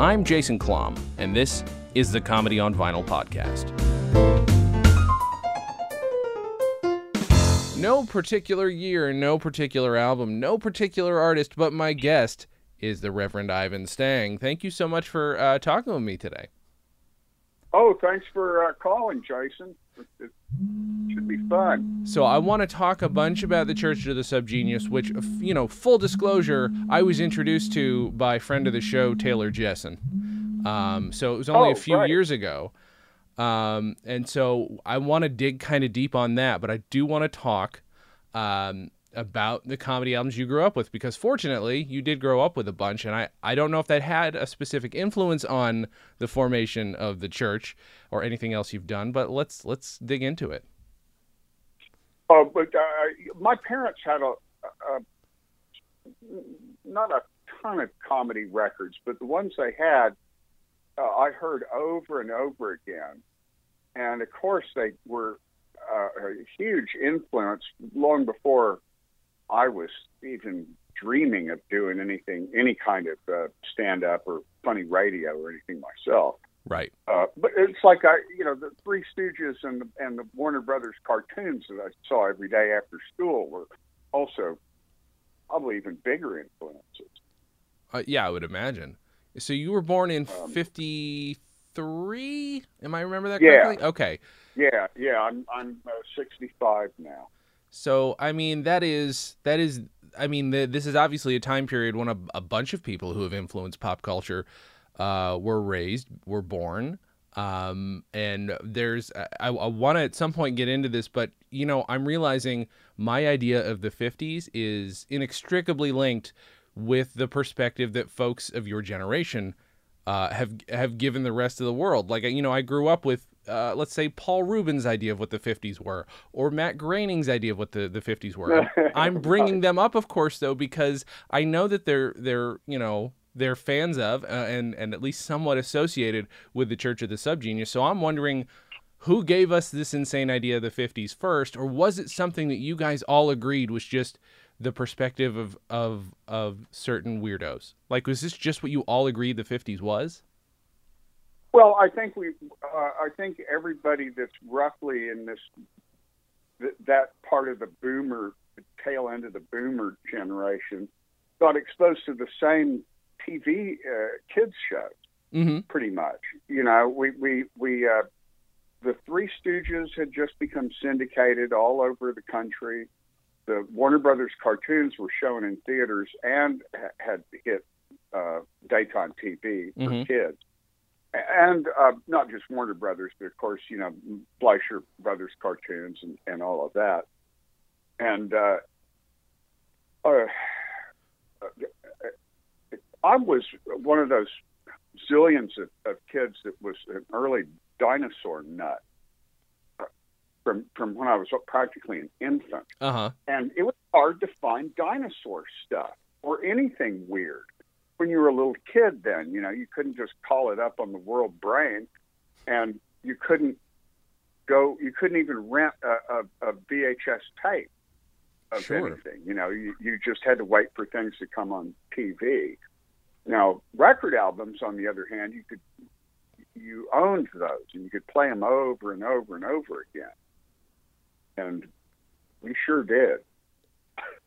I'm Jason Klamm, and this is the Comedy on Vinyl podcast. No particular year, no particular album, no particular artist, but my guest is the Reverend Ivan Stang. Thank you so much for uh, talking with me today. Oh, thanks for uh, calling, Jason. It should be fun. So I want to talk a bunch about the Church of the Subgenius, which, you know, full disclosure, I was introduced to by friend of the show Taylor Jessen. Um, so it was only Oh, a few right. years ago. Um, and so I want to dig kind of deep on that, but I do want to talk um, about the comedy albums you grew up with because fortunately you did grow up with a bunch, and I, I don't know if that had a specific influence on the formation of the church or anything else you've done, but let's let's dig into it. Oh, but uh, my parents had a, a not a ton of comedy records, but the ones they had, uh, I heard over and over again. And of course, they were uh, a huge influence long before I was even dreaming of doing anything, any kind of uh, stand up or funny radio or anything myself. Right. Uh, but it's like I, you know, the Three Stooges and the, and the Warner Brothers cartoons that I saw every day after school were also probably even bigger influences. Uh, yeah, I would imagine. So you were born in Um, '53. Am I remember that Yeah. Okay. Yeah, yeah, I'm I'm uh, 65 now. So I mean, that is that is. I mean, the, this is obviously a time period when a, a bunch of people who have influenced pop culture uh, were raised, were born. Um, and there's, I, I want to at some point get into this, but you know, I'm realizing my idea of the 50s is inextricably linked with the perspective that folks of your generation uh, have have given the rest of the world. Like you know, I grew up with uh, let's say Paul Reubens' idea of what the 50s were, or Matt Groening's idea of what the, the 50s were. I'm bringing them up, of course, though, because I know that they're they're you know they're fans of uh, and and at least somewhat associated with the Church of the Subgenius. So I'm wondering. Who gave us this insane idea of the 50s first, or was it something that you guys all agreed was just the perspective of of of certain weirdos? Like, was this just what you all agreed the 50s was? Well, I think we, uh, I think everybody that's roughly in this, th- that part of the boomer, the tail end of the boomer generation, got exposed to the same TV uh, kids shows. Mm-hmm. pretty much. You know, we we we uh, the Three Stooges had just become syndicated all over the country. The Warner Brothers cartoons were shown in theaters and ha- had hit uh, daytime TV for Mhm. kids, and uh, not just Warner Brothers, but of course, you know, Fleischer Brothers cartoons and, and all of that. And uh, uh, I was one of those zillions of, of kids that was an early dinosaur nut from from when I was practically an infant, Uh huh. and it was hard to find dinosaur stuff or anything weird when you were a little kid. Then you know you couldn't just call it up on the World Brain, and you couldn't go. You couldn't even rent a, a, a VHS tape of Sure. anything. You know, you, you just had to wait for things to come on TV. Now, record albums, on the other hand, you could you owned those and you could play them over and over and over again, and we sure did.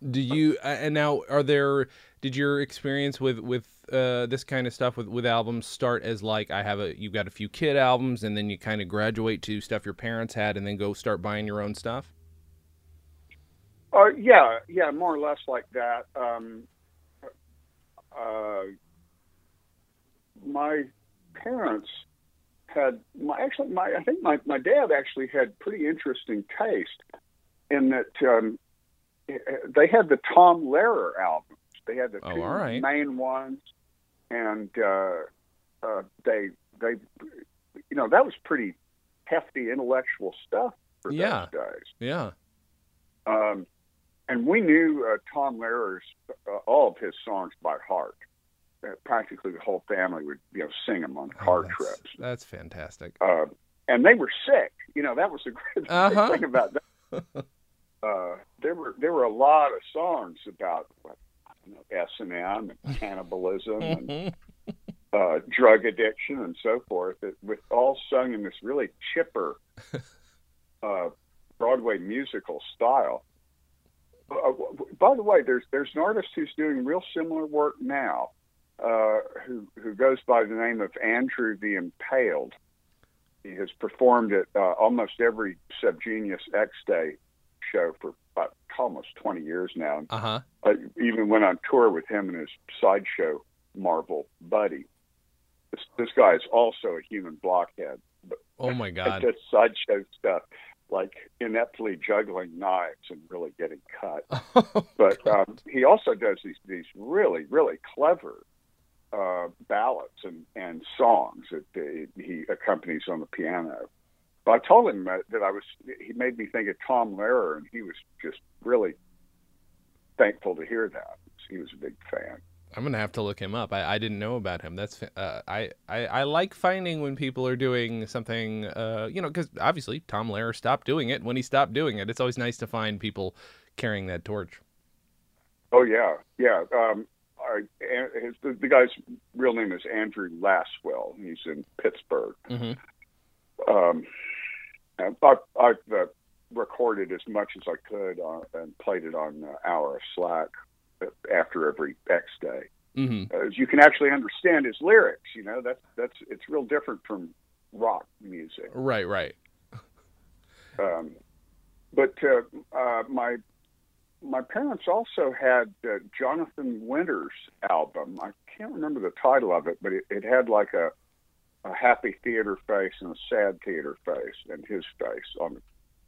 Do you uh, and now are there? Did your experience with with uh, this kind of stuff with with albums start as like I have a you've got a few kid albums and then you kind of graduate to stuff your parents had and then go start buying your own stuff? Uh, yeah, yeah, more or less like that. Um, uh, my parents had my actually my I think my my dad actually had pretty interesting taste in that um, they had the Tom Lehrer albums. They had the Oh, two right. main ones, and uh, uh, they they you know that was pretty hefty intellectual stuff for Yeah. those days. Yeah. Um, and we knew uh, Tom Lehrer's uh, all of his songs by heart. practically the whole family would you know sing them on car Oh, that's, trips. That's fantastic. Uh, and they were sick. You know, that was the great Uh-huh. thing about that. Uh, there were there were a lot of songs about S and M and cannibalism and uh, drug addiction and so forth, that with all sung in this really chipper uh, Broadway musical style. Uh, by the way, there's there's an artist who's doing real similar work now, uh, who who goes by the name of Andrew the Impaled. He has performed at uh, almost every Subgenius X Day show for about almost 20 years now. Uh huh. I even went on tour with him and his sideshow Marvel buddy. This, this guy is also a human blockhead. But Oh my God. does sideshow stuff like ineptly juggling knives and really getting cut. But um, he also does these these really really clever uh, ballads and and songs that uh, he accompanies on the piano. But I told him that, that I was he made me think of Tom Lehrer, and he was just really thankful to hear that. He was a big fan. I'm gonna have to look him up. I, I didn't know about him. That's uh, I, I I like finding when people are doing something. Uh, you know, because obviously Tom Lehrer stopped doing it when he stopped doing it. It's always nice to find people carrying that torch. Oh yeah, yeah. Um, and his, the, the guy's real name is Andrew Laswell. He's in Pittsburgh. hmm Um, and I, I've uh, recorded as much as I could on, and played it on uh, Hour of Slack after every X day. hmm As you can actually understand his lyrics, you know that's that's it's real different from rock music. Right, right. Um, but uh, uh, my my parents also had uh, Jonathan Winters' album. I can't remember the title of it, but it, it had like a a happy theater face and a sad theater face, and his face on the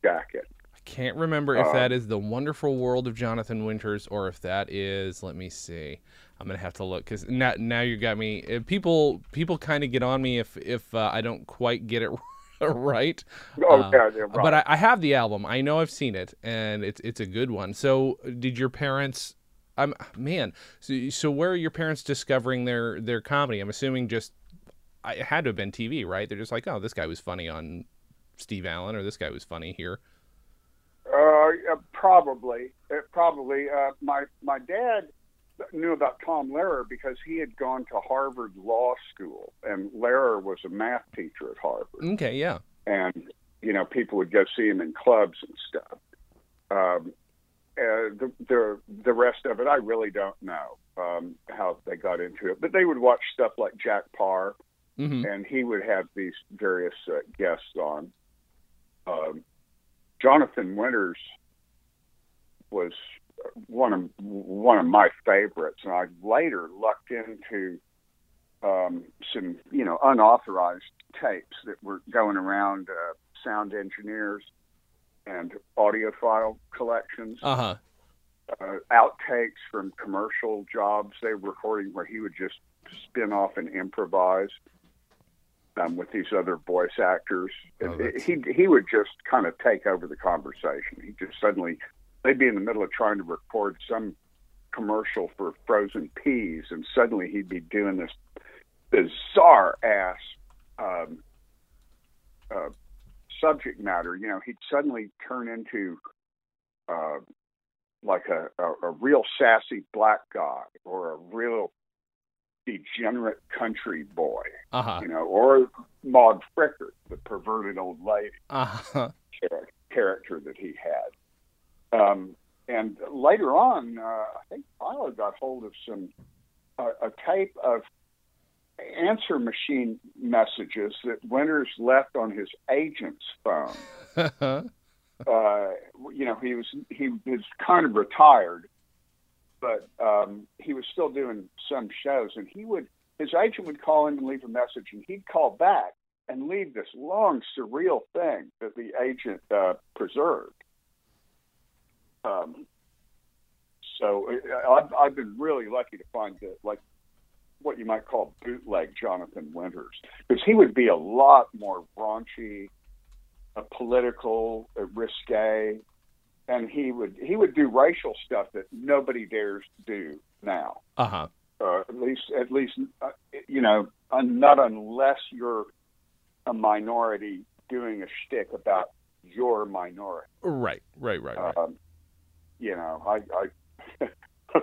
jacket. I can't remember if Uh, that is the Wonderful World of Jonathan Winters or if that is. Let me see. I'm gonna have to look because now now you got me. uh, People people kind of get on me if if uh, I don't quite get it right. Oh Uh, yeah, yeah, right. But I, I have the album. I know I've seen it, and it's it's a good one. So, did your parents? I'm man. So, so where are your parents discovering their their comedy? I'm assuming just. I, it had to have been TV, right? They're just like, oh, this guy was funny on Steve Allen, or this guy was funny here. Uh, probably, uh, probably. Uh, my my dad knew about Tom Lehrer because he had gone to Harvard Law School, and Lehrer was a math teacher at Harvard, Okay, yeah. and you know people would go see him in clubs and stuff. Um, uh, the the the rest of it, I really don't know um, how they got into it, but they would watch stuff like Jack Paar, hmm and he would have these various uh, guests on. Um, Jonathan Winters was one of one of my favorites, and I later lucked into um, some you know unauthorized tapes that were going around uh, sound engineers and audiophile collections, Uh huh. uh, outtakes from commercial jobs they were recording where he would just spin off and improvise um, with these other voice actors. Oh, he he would just kind of take over the conversation. He just suddenly they'd be in the middle of trying to record some commercial for frozen peas, and suddenly he'd be doing this bizarre ass um, uh, subject matter. You know, he'd suddenly turn into uh, like a, a, a real sassy black guy or a real degenerate country boy, Uh huh. you know, or Maude Frickert, the perverted old lady Uh huh. char- character that he had. Um, and later on, uh, I think Philo got hold of some uh, a tape of answer machine messages that Winters left on his agent's phone. uh, you know, he was he was kind of retired, but um, he was still doing some shows, and he would his agent would call him and leave a message, and he'd call back and leave this long, surreal thing that the agent uh, preserved. Um, so uh, I've, I've been really lucky to find that, like what you might call bootleg Jonathan Winters, because he would be a lot more raunchy, uh, political, uh, risque, and he would he would do racial stuff that nobody dares do now. Uh huh. Uh, at least, at least, uh, you know, not unless you're a minority doing a shtick about your minority. Right, right, right, right. Um, you know, I, I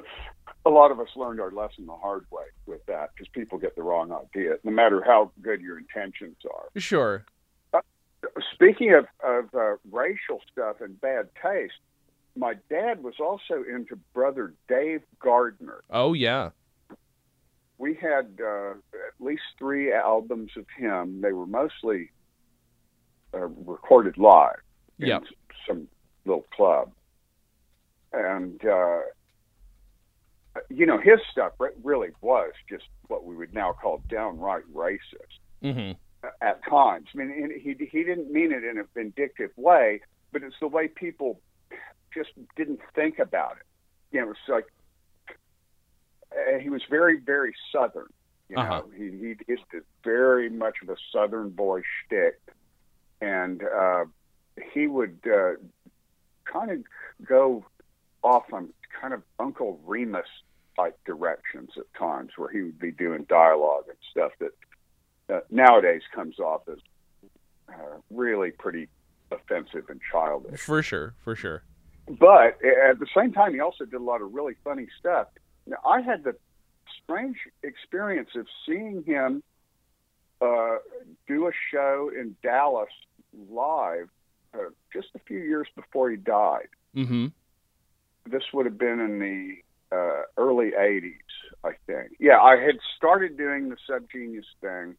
a lot of us learned our lesson the hard way with that because people get the wrong idea, no matter how good your intentions are. Sure. Speaking of, of uh, racial stuff and bad taste, my dad was also into brother Dave Gardner. Oh yeah. We had uh, at least three albums of him. They were mostly uh, recorded live in Yep. some little club, and uh, you know his stuff re- really was just what we would now call downright racist Mm-hmm. At times. I mean, he he didn't mean it in a vindictive way, but it's the way people just didn't think about it. You know, it's like uh, he was very very southern. You know, Uh-huh. he he is very much of a southern boy shtick, and uh, he would uh, kind of go off on kind of Uncle Remus type directions at times, where he would be doing dialogue and stuff that uh, nowadays comes off as uh, really pretty offensive and childish. For sure, for sure. But at the same time, he also did a lot of really funny stuff. Now, I had the strange experience of seeing him uh, do a show in Dallas live uh, just a few years before he died. Mm-hmm. This would have been in the uh, early 80s, I think. Yeah, I had started doing the Subgenius thing,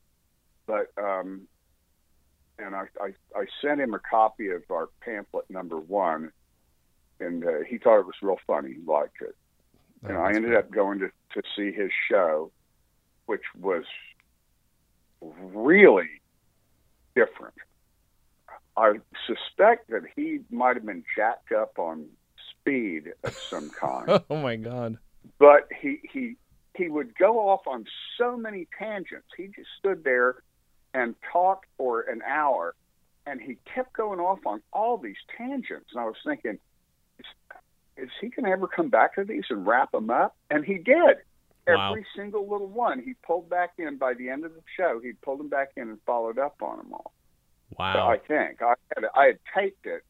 but um, and I, I I sent him a copy of our pamphlet number one, and uh, he thought it was real funny. He liked it, and I ended up going to to see his show, which was really different. I suspect that he might have been jacked up on speed of some kind Oh my god. but he he he would go off on so many tangents. He just stood there and talked for an hour, and he kept going off on all these tangents. And I was thinking, is, is he going to ever come back to these and wrap them up? And he did. Wow. Every single little one, he pulled back in. By the end of the show, he pulled them back in and followed up on them all. Wow. I think I had I had taped it.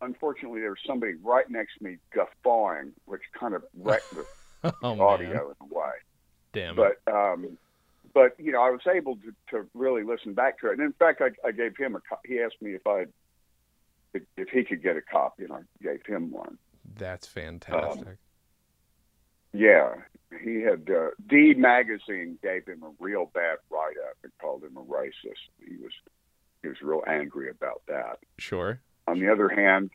Unfortunately, there was somebody right next to me guffawing, which kind of wrecked the oh man. audio in a way. Damn. It. But um, but you know, I was able to, to really listen back to it. And in fact, I, I gave him a. Co- he asked me if I if, if he could get a copy, and I gave him one. That's fantastic. Um, Yeah, he had uh, D magazine gave him a real bad write up and called him a racist. He was he was real angry about that. sure. On the other hand,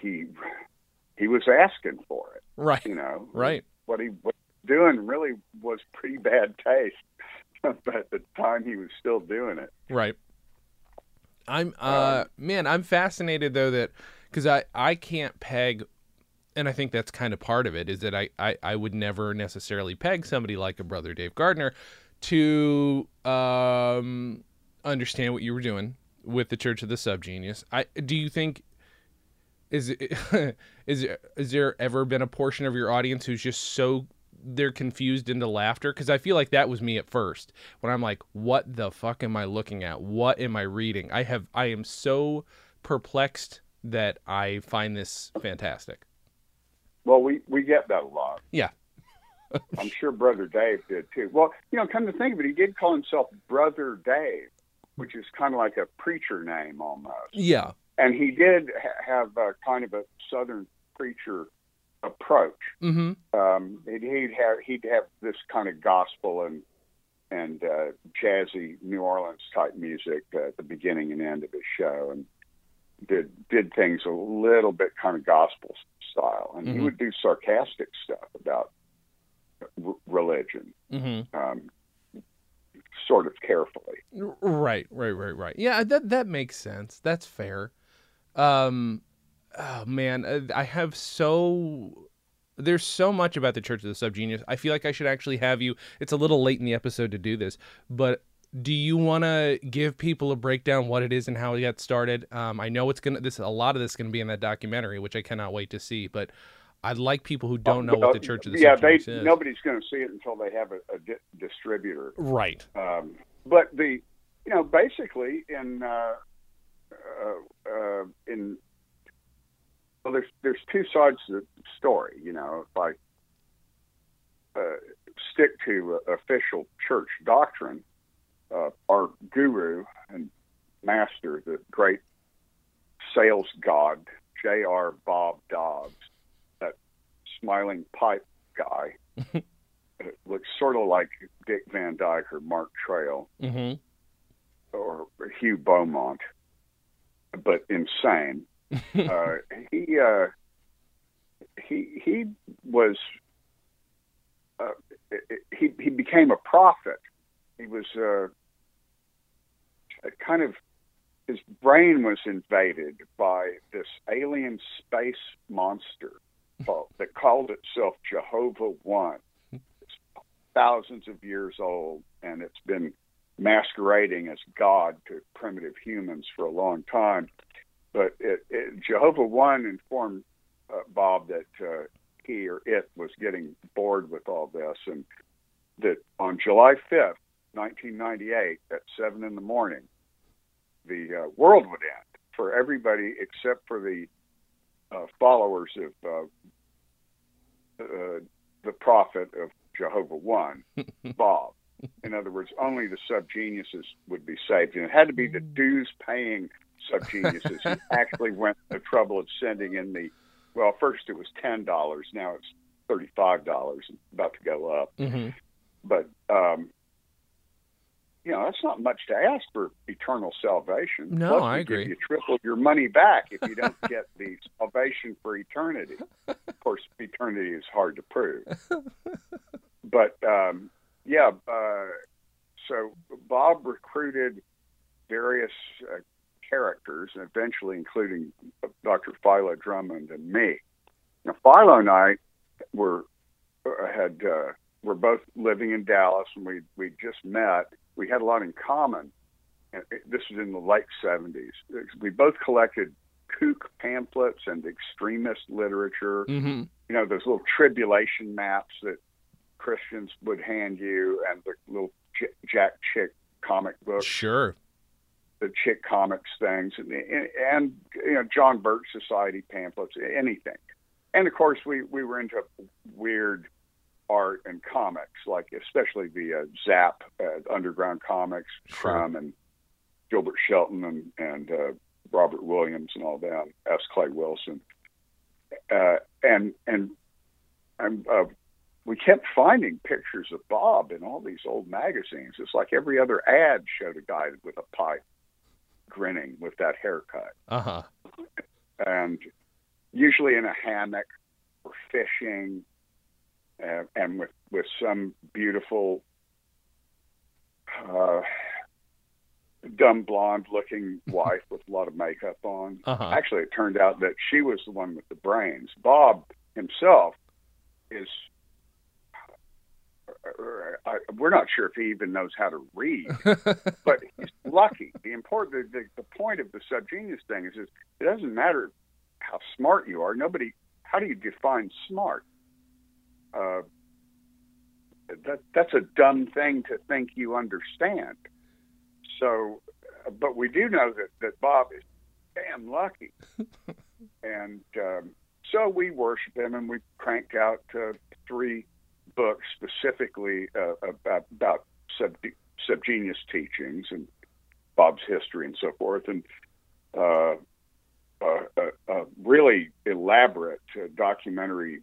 he he was asking for it. Right. You know, Right. what he was doing really was pretty bad taste. But at the time, he was still doing it. Right. I'm uh man, I'm fascinated though that because I I can't peg and I think that's kind of part of it is that I, I I would never necessarily peg somebody like a brother Dave Gardner to um understand what you were doing with the Church of the Subgenius. I do you think is it, is is there ever been a portion of your audience who's just so they're confused into laughter because I feel like that was me at first when I'm like, what the fuck am I looking at? What am I reading? I have I am so perplexed that I find this fantastic. Well, we we get that a lot. Yeah. I'm sure Brother Dave did too. Well, you know, come to think of it, he did call himself Brother Dave, which is kind of like a preacher name almost. Yeah. And he did ha- have a kind of a Southern preacher approach. Mm-hmm. um, he'd, have he'd have this kind of gospel and and uh, jazzy New Orleans type music uh, at the beginning and end of his show, and did did things a little bit kind of gospel style, and he Mhm. would do sarcastic stuff about r- religion, Mm-hmm. um, sort of carefully. Right, right, right, right. Yeah, that that makes sense. That's fair. Um, oh man, uh, I have so there's so much about the Church of the Subgenius. I feel like I should actually have you. It's a little late in the episode to do this, but do you want to give people a breakdown what it is and how it got started? Um, I know it's gonna this a lot of this is gonna be in that documentary, which I cannot wait to see. But I'd like people who don't know Well, what the Church of the yeah, they Subgenius is. Yeah, nobody's going to see it until they have a, a di- distributor. Right. Um, but the, you know, basically in uh, uh, uh, in well, there's there's two sides to the story. You know, if I uh, stick to uh, official church doctrine, uh, our guru and master, the great sales god J.R. Bob Dobbs, that smiling pipe guy, looks sort of like Dick Van Dyke or Mark Trail hmm or Hugh Beaumont, but insane. Uh, he uh, he he was uh, he he became a prophet. He was uh, kind of his brain was invaded by this alien space monster called, that called itself Jehovah One. It's thousands of years old, and it's been masquerading as God to primitive humans for a long time. But it, it, Jehovah One informed uh, Bob that uh, he or it was getting bored with all this, and that on July 5th, 1998, at 7 in the morning, the uh, world would end for everybody except for the uh, followers of uh, uh, the prophet of Jehovah One, Bob. In other words, only the subgeniuses would be saved, and it had to be the dues-paying subgeniuses who actually went the trouble of sending in the. Well, first it was ten dollars, now it's thirty-five dollars, about to go up. hmm But um, you know, that's not much to ask for eternal salvation. No, Plus, I agree. You triple your money back if you don't get the salvation for eternity. Of course, eternity is hard to prove. But um, yeah, uh, so Bob recruited various uh, characters, and eventually including Dr. Philo Drummond and me. Now, Philo and I were uh, had uh, were both living in Dallas, and we we just met. We had a lot in common. And this was in the late seventies. We both collected kook pamphlets and extremist literature. hmm You know those little tribulation maps that Christians would hand you, and the little J- Jack Chick comic books Sure. The chick comics things and, and you know John Birch Society pamphlets, anything. And of course, we we were into weird art and comics, like especially the uh, Zap uh, underground comics, Sure. Crumb and Gilbert Shelton and and uh, Robert Williams and all them, S. Clay Wilson, uh, and and and uh, we kept finding pictures of Bob in all these old magazines. It's like every other ad showed a guy with a pipe grinning with that haircut, Uh huh. and usually in a hammock or fishing, uh, and with with some beautiful, uh, dumb blonde looking wife with a lot of makeup on. Uh huh. Actually, it turned out that she was the one with the brains. Bob himself is. I, we're not sure if he even knows how to read, but he's lucky. The important, the, the point of the subgenius thing is, is it doesn't matter how smart you are. Nobody, how do you define smart? Uh, that that's a dumb thing to think you understand. So, but we do know that that Bob is damn lucky, and um, so we worship him, and we crank out uh, three books specifically uh, about about sub subgenius teachings and Bob's history and so forth, and uh, a, a, a really elaborate uh, documentary,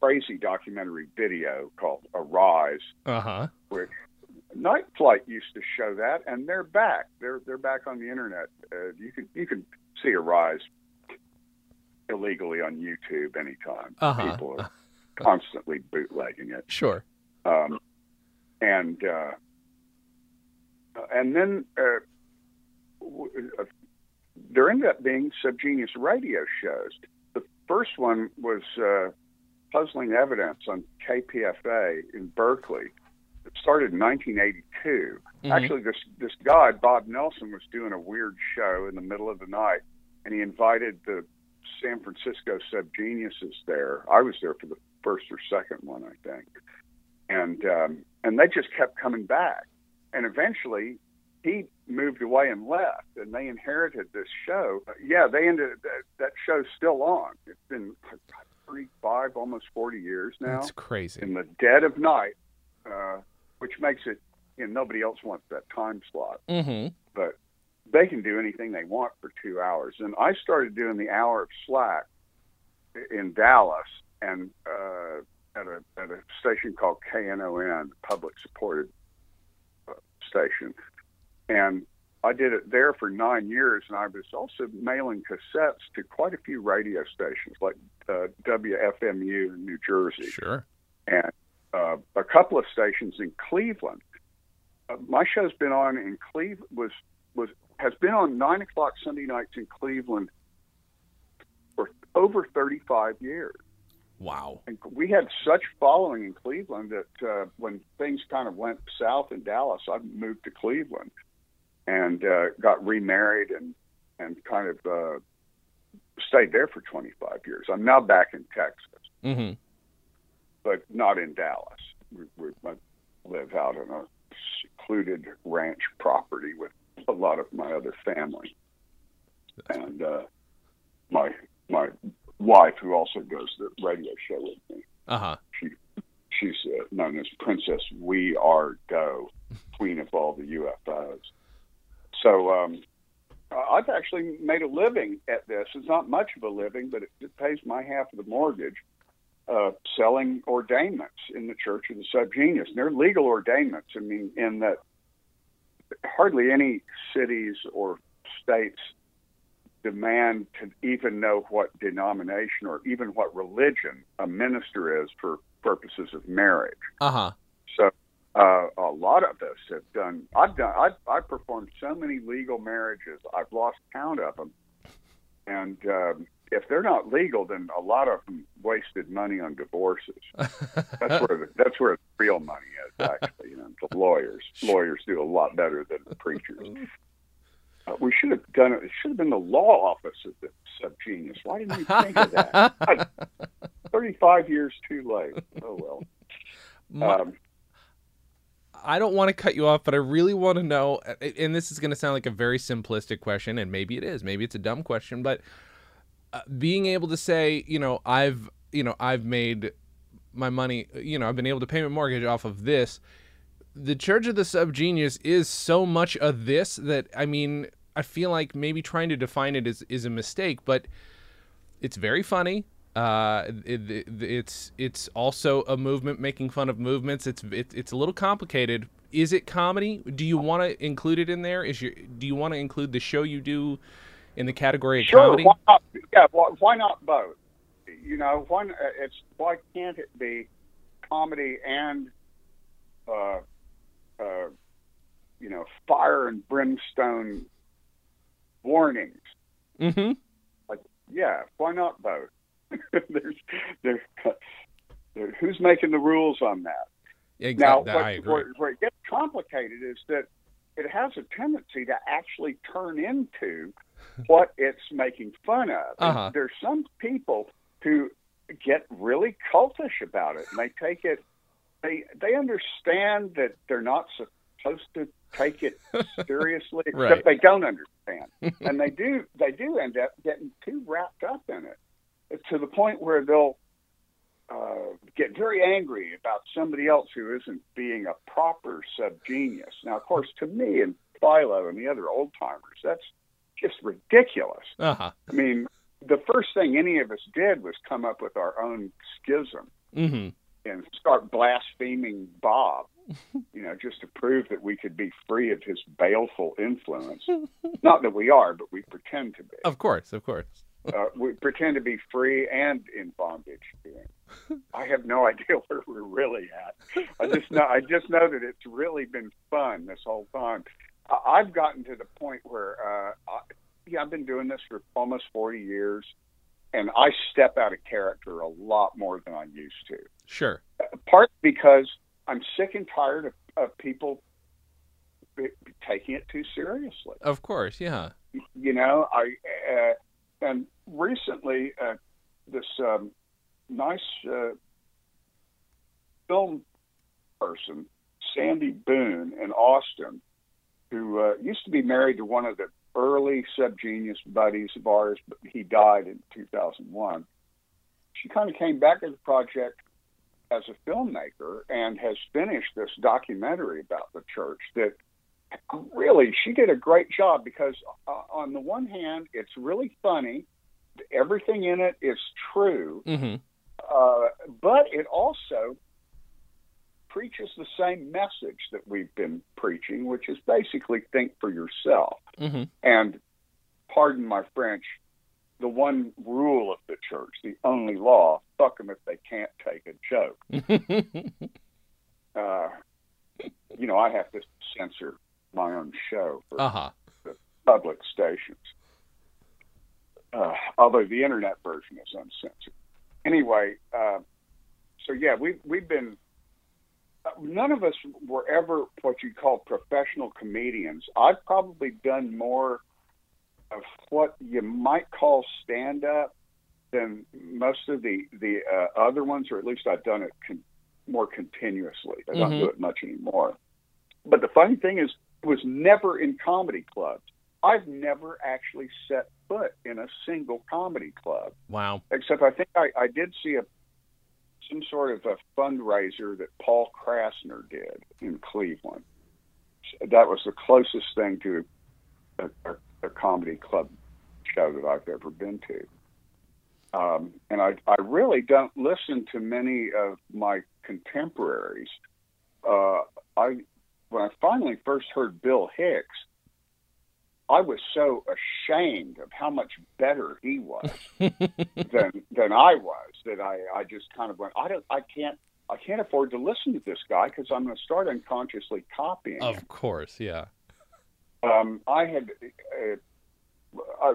crazy documentary video called Arise, Uh huh. which Night Flight used to show that, and they're back. They're they're back on the internet. Uh, you can you can see Arise illegally on YouTube anytime. Uh-huh. People are constantly bootlegging it Sure. um, and uh, and then uh, uh, there ended up being subgenius radio shows. The first one was uh, Puzzling Evidence on KPFA in Berkeley. It started in 1982. Mhm. Actually, this this guy Bob Nelson was doing a weird show in the middle of the night, and he invited the San Francisco Subgeniuses there. I was there for the first or second one, I think, and um, and they just kept coming back, and eventually he moved away and left, and they inherited this show. Yeah, they ended that, that show's still on. It's been 35, almost 40 years now. That's crazy. In the dead of night, uh, which makes it, you know, nobody else wants that time slot. Mm-hmm. But they can do anything they want for two hours. And I started doing the hour of slack in Dallas and uh, at a at a station called KNON, public supported uh, station, and I did it there for nine years, and I was also mailing cassettes to quite a few radio stations, like uh, WFMU in New Jersey, Sure. and uh, a couple of stations in Cleveland. Uh, my show's been on in Cleveland was was has been on nine o'clock Sunday nights in Cleveland for over thirty five years. Wow. And we had such following in Cleveland that uh, when things kind of went south in Dallas, I moved to Cleveland and uh, got remarried and and kind of uh, stayed there for 25 years. I'm now back in Texas, Mm-hmm. but not in Dallas. We, we live out on a secluded ranch property with a lot of my other family, and uh, my my wife, who also does the radio show with me. Uh huh. She she's uh, known as Princess We Are Go, Queen of all the UFOs. So um, I've actually made a living at this. It's not much of a living, but it, it pays my half of the mortgage. Uh, selling ordainments in the Church of the Subgenius. And they're legal ordainments. I mean, in that hardly any cities or states demand to even know what denomination or even what religion a minister is for purposes of marriage. Uh huh. So uh, a lot of us have done. I've done. I've, I've performed so many legal marriages. I've lost count of them. And um, if they're not legal, then a lot of them wasted money on divorces. That's where the, that's where the real money is. Actually, you know, the lawyers. Lawyers do a lot better than the preachers. Uh, we should have done it. It should have been the law office of the subgenius. Why didn't we think of that? Thirty-five years too late. Oh well. My- Um, I don't want to cut you off, but I really want to know. And this is going to sound like a very simplistic question, and maybe it is. Maybe it's a dumb question, but uh, being able to say, you know, I've, you know, I've made my money. You know, I've been able to pay my mortgage off of this. The Church of the Subgenius is so much of this that I mean, I feel like maybe trying to define it is is a mistake, but it's very funny. Uh, it, it, it's it's also a movement making fun of movements. It's it, it's a little complicated. Is it comedy? Do you want to include it in there? Is your do you want to include the show you do in the category of Sure. comedy? Why not? Yeah. Why, why not both? You know, why, it's why can't it be comedy and, uh, uh, you know, fire and brimstone warnings? Mm-hmm. Yeah. Why not both? there's, there's, there, who's making the rules on that? Now, Exactly. what, I agree. Where, where it gets complicated is that it has a tendency to actually turn into what it's making fun of. Uh-huh. There's some people who get really cultish about it, and they take it. They they understand that they're not supposed to take it seriously, except they don't understand, and they do they do end up getting too wrapped up in it to the point where they'll uh, get very angry about somebody else who isn't being a proper subgenius. Now, of course, to me and Philo and the other old timers, that's just ridiculous. Uh huh. I mean, the first thing any of us did was come up with our own schism Mm-hmm. And start blaspheming Bob, you know, just to prove that we could be free of his baleful influence. Not that we are, but we pretend to be. Of course. Of course. Uh, we pretend to be free and in bondage. I have no idea where we're really at. I just know I just know that it's really been fun this whole time. I- I've gotten to the point where uh, I, yeah, I've been doing this for almost forty years, and I step out of character a lot more than I used to. Sure. Part because I'm sick and tired of, of people b- taking it too seriously Of course. Yeah. you know i uh, and recently, uh, this um, nice uh, film person, Sandy Boone in Austin, who uh, used to be married to one of the early subgenius buddies of ours, but he died in 2001. She kind of came back to the project as a filmmaker and has finished this documentary about the church that really she did a great job because uh, on the one hand it's really funny everything in it is true Mm-hmm. uh, but it also preaches the same message that we've been preaching which is basically think for yourself Mm-hmm. and pardon my french the one rule of the church the only law fuck them if they can't take a joke uh, you know i have to censor my own show for uh huh. public stations. Uh, although the internet version is uncensored. Anyway, uh, so yeah, we've we've been. None of us were ever what you'd call professional comedians. I've probably done more of what you might call stand up than most of the the uh, other ones, or at least I've done it con- more continuously. I don't Mhm. do it much anymore. But the funny thing is, it was never in comedy clubs. I've never actually set foot in a single comedy club, Wow. except I think I, I did see a some sort of a fundraiser that Paul Krassner did in Cleveland. That was the closest thing to a, a, a comedy club show that I've ever been to. Um, and I, I really don't listen to many of my contemporaries. Uh, I when I finally first heard Bill Hicks, I was so ashamed of how much better he was than than I was that I, I just kind of went I don't I can't I can't afford to listen to this guy because I'm going to start unconsciously copying him. Of course. Yeah. Um, I had uh, I,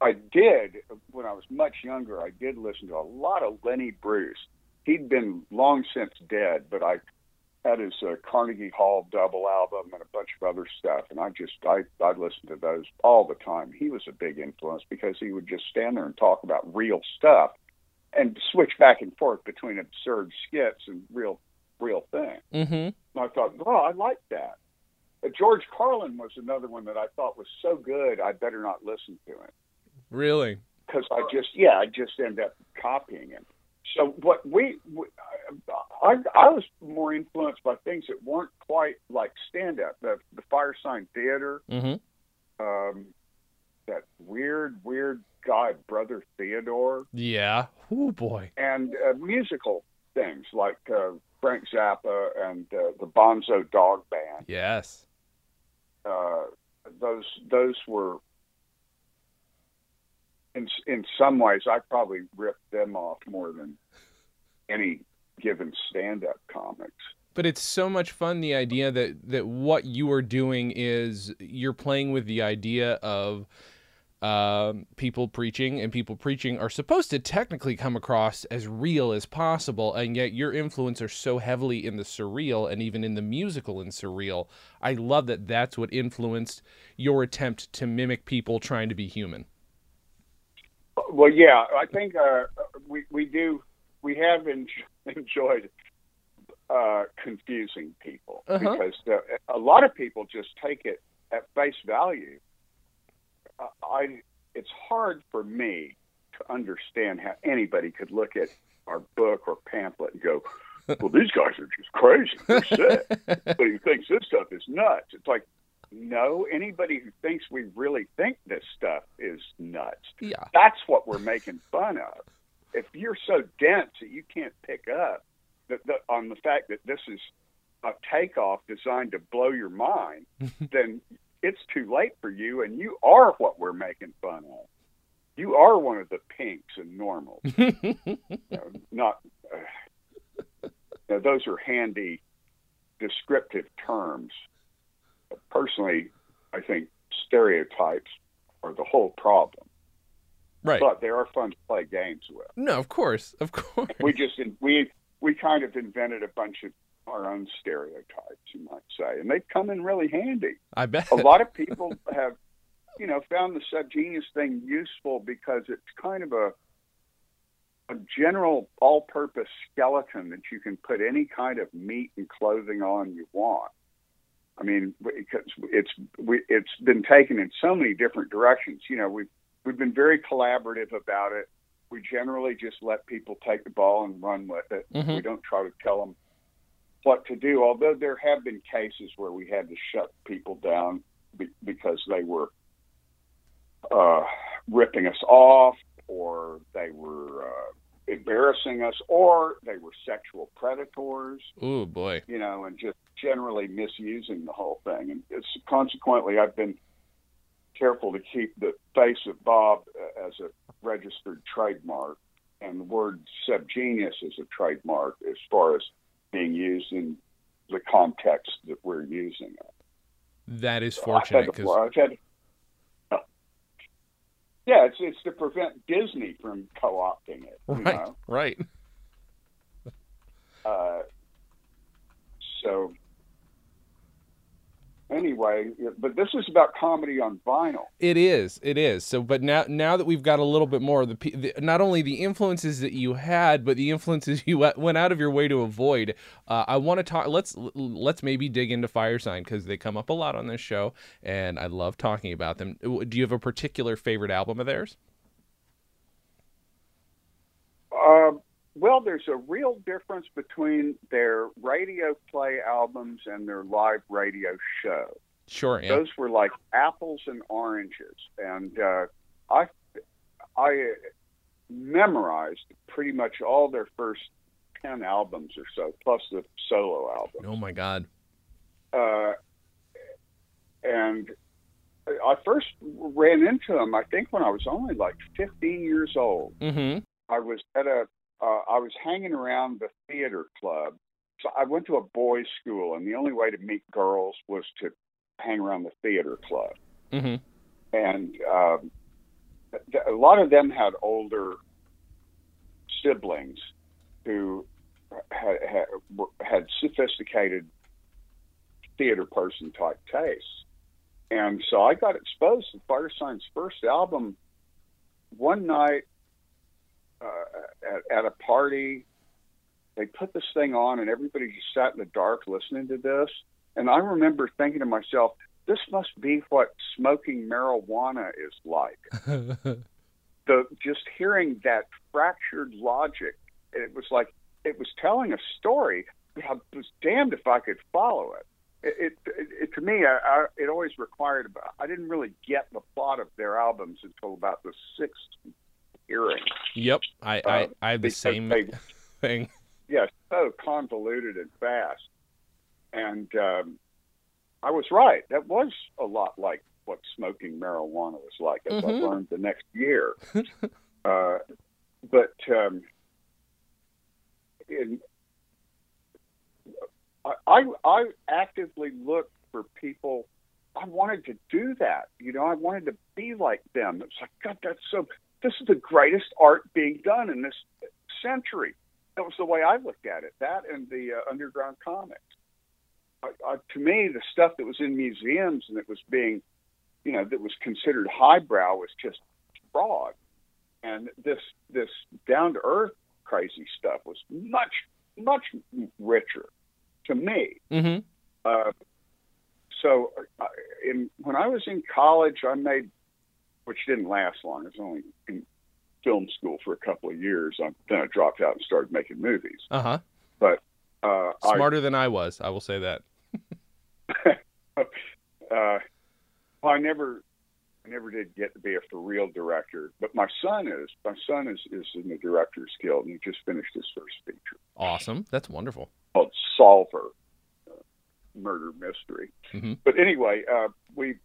I did when I was much younger. I did listen to a lot of Lenny Bruce. He'd been long since dead, but I had his uh, Carnegie Hall double album and a bunch of other stuff, and I just I I listened to those all the time. He was a big influence because he would just stand there and talk about real stuff, and switch back and forth between absurd skits and real real things. Mm-hmm. And I thought, well, I like that. Uh, George Carlin was another one that I thought was so good, I better not listen to him Really. because I just, yeah, I just end up copying him. So what we, we I, I was more influenced by things that weren't quite like stand up, the the Firesign Theatre, Mm-hmm. um, that weird, weird guy, Brother Theodore, Yeah. Oh boy. and uh, musical things like uh, Frank Zappa and uh, the Bonzo Dog Band. Yes. uh, those those were in in some ways I probably ripped them off more than any given stand up comics. But it's so much fun the idea that that what you are doing is you're playing with the idea of um, people preaching, and people preaching are supposed to technically come across as real as possible, and yet your influence are so heavily in the surreal and even in the musical and surreal. I love that that's what influenced your attempt to mimic people trying to be human. Well, yeah, I think uh, we we do we have en- enjoyed uh, confusing people Uh-huh. because the, a lot of people just take it at face value. Uh, I it's hard for me to understand how anybody could look at our book or pamphlet and go, "Well, these guys are just crazy. They're sick." but he thinks this stuff is nuts. It's like, no, anybody who thinks we really think this stuff is nuts Yeah. that's what we're making fun of. If you're so dense that you can't pick up the, the, on the fact that this is a takeoff designed to blow your mind, then it's too late for you, and you are what we're making fun of. You are one of the pinks and normals. you know, not uh, you know, those are handy descriptive terms. Personally, I think stereotypes are the whole problem right. but they are fun to play games with. No, of course. Of course. We just we we kind of invented a bunch of our own stereotypes, you might say, and they've come in really handy. I bet. A lot of people have you know, found the subgenius thing useful because it's kind of a a general all-purpose skeleton that you can put any kind of meat and clothing on you want. I mean, because it's we, it's been taken in so many different directions. You know, we've we've been very collaborative about it. We generally just let people take the ball and run with it. Mhm. We don't try to tell them what to do. Although there have been cases where we had to shut people down be, because they were uh, ripping us off, or they were uh, embarrassing us, or they were sexual predators Oh boy. you know, and just generally misusing the whole thing. And it's, consequently, I've been careful to keep the face of Bob uh, as a registered trademark, and the word subgenius is a trademark as far as being used in the context that we're using it. That is I've fortunate had to- I've had- yeah, it's it's to prevent Disney from co-opting it. You right, know? right. Uh, so anyway, but this is about comedy on vinyl. It is. It is. So, but now, now that we've got a little bit more of the, the not only the influences that you had, but the influences you went out of your way to avoid. Uh, I want to talk. Let's let's maybe dig into Firesign because they come up a lot on this show, and I love talking about them. Do you have a particular favorite album of theirs? Uh, well, there's a real difference between their radio play albums and their live radio show. Sure. Yeah. Those were like apples and oranges, and uh, I I memorized pretty much all their first ten albums or so, plus the solo album. oh my God. uh, and I first ran into them, I think when I was only like 15 years old. Mm-hmm. I was at a, uh, I was hanging around the theater club. So I went to a boys' school, and the only way to meet girls was to hang around the theater club. Mm-hmm. And um, th- a lot of them had older siblings who had, had, had sophisticated theater person type tastes. And so I got exposed to Firesign's first album one night uh, at, at a party. They put this thing on, and everybody just sat in the dark listening to this. And I remember thinking to myself, this must be what smoking marijuana is like the just hearing that fractured logic, it was like it was telling a story. But I was damned if I could follow it. It, it, it to me, I, I, it always required. I didn't really get the plot of their albums until about the sixth hearing. yep. I, I I have the same they- thing. yeah, so convoluted and fast. And um, I was right. That was a lot like what smoking marijuana was like, as I Mhm. learned the next year. uh, but um, in, I, I, I actively looked for people. I wanted to do that. You know, I wanted to be like them. It's like, God, that's so. This is the greatest art being done in this century that was the way I looked at it. That and the uh, underground comics. I, I, to me, the stuff that was in museums and that was being, you know, that was considered highbrow was just fraud. And this this down to earth crazy stuff was much much richer to me. Mm-hmm. Uh, so, uh, in when I was in college, I made, which didn't last long. I was only in film school for a couple of years. I, then I dropped out and started making movies. Uh huh. But uh, I, Smarter than I was. I will say that. uh, I never, I never did get to be a for real director. But my son is. My son is is in the Directors Guild, and he just finished his first feature Awesome. That's wonderful. called Solver, uh, murder mystery. Mhm. But anyway, uh, we.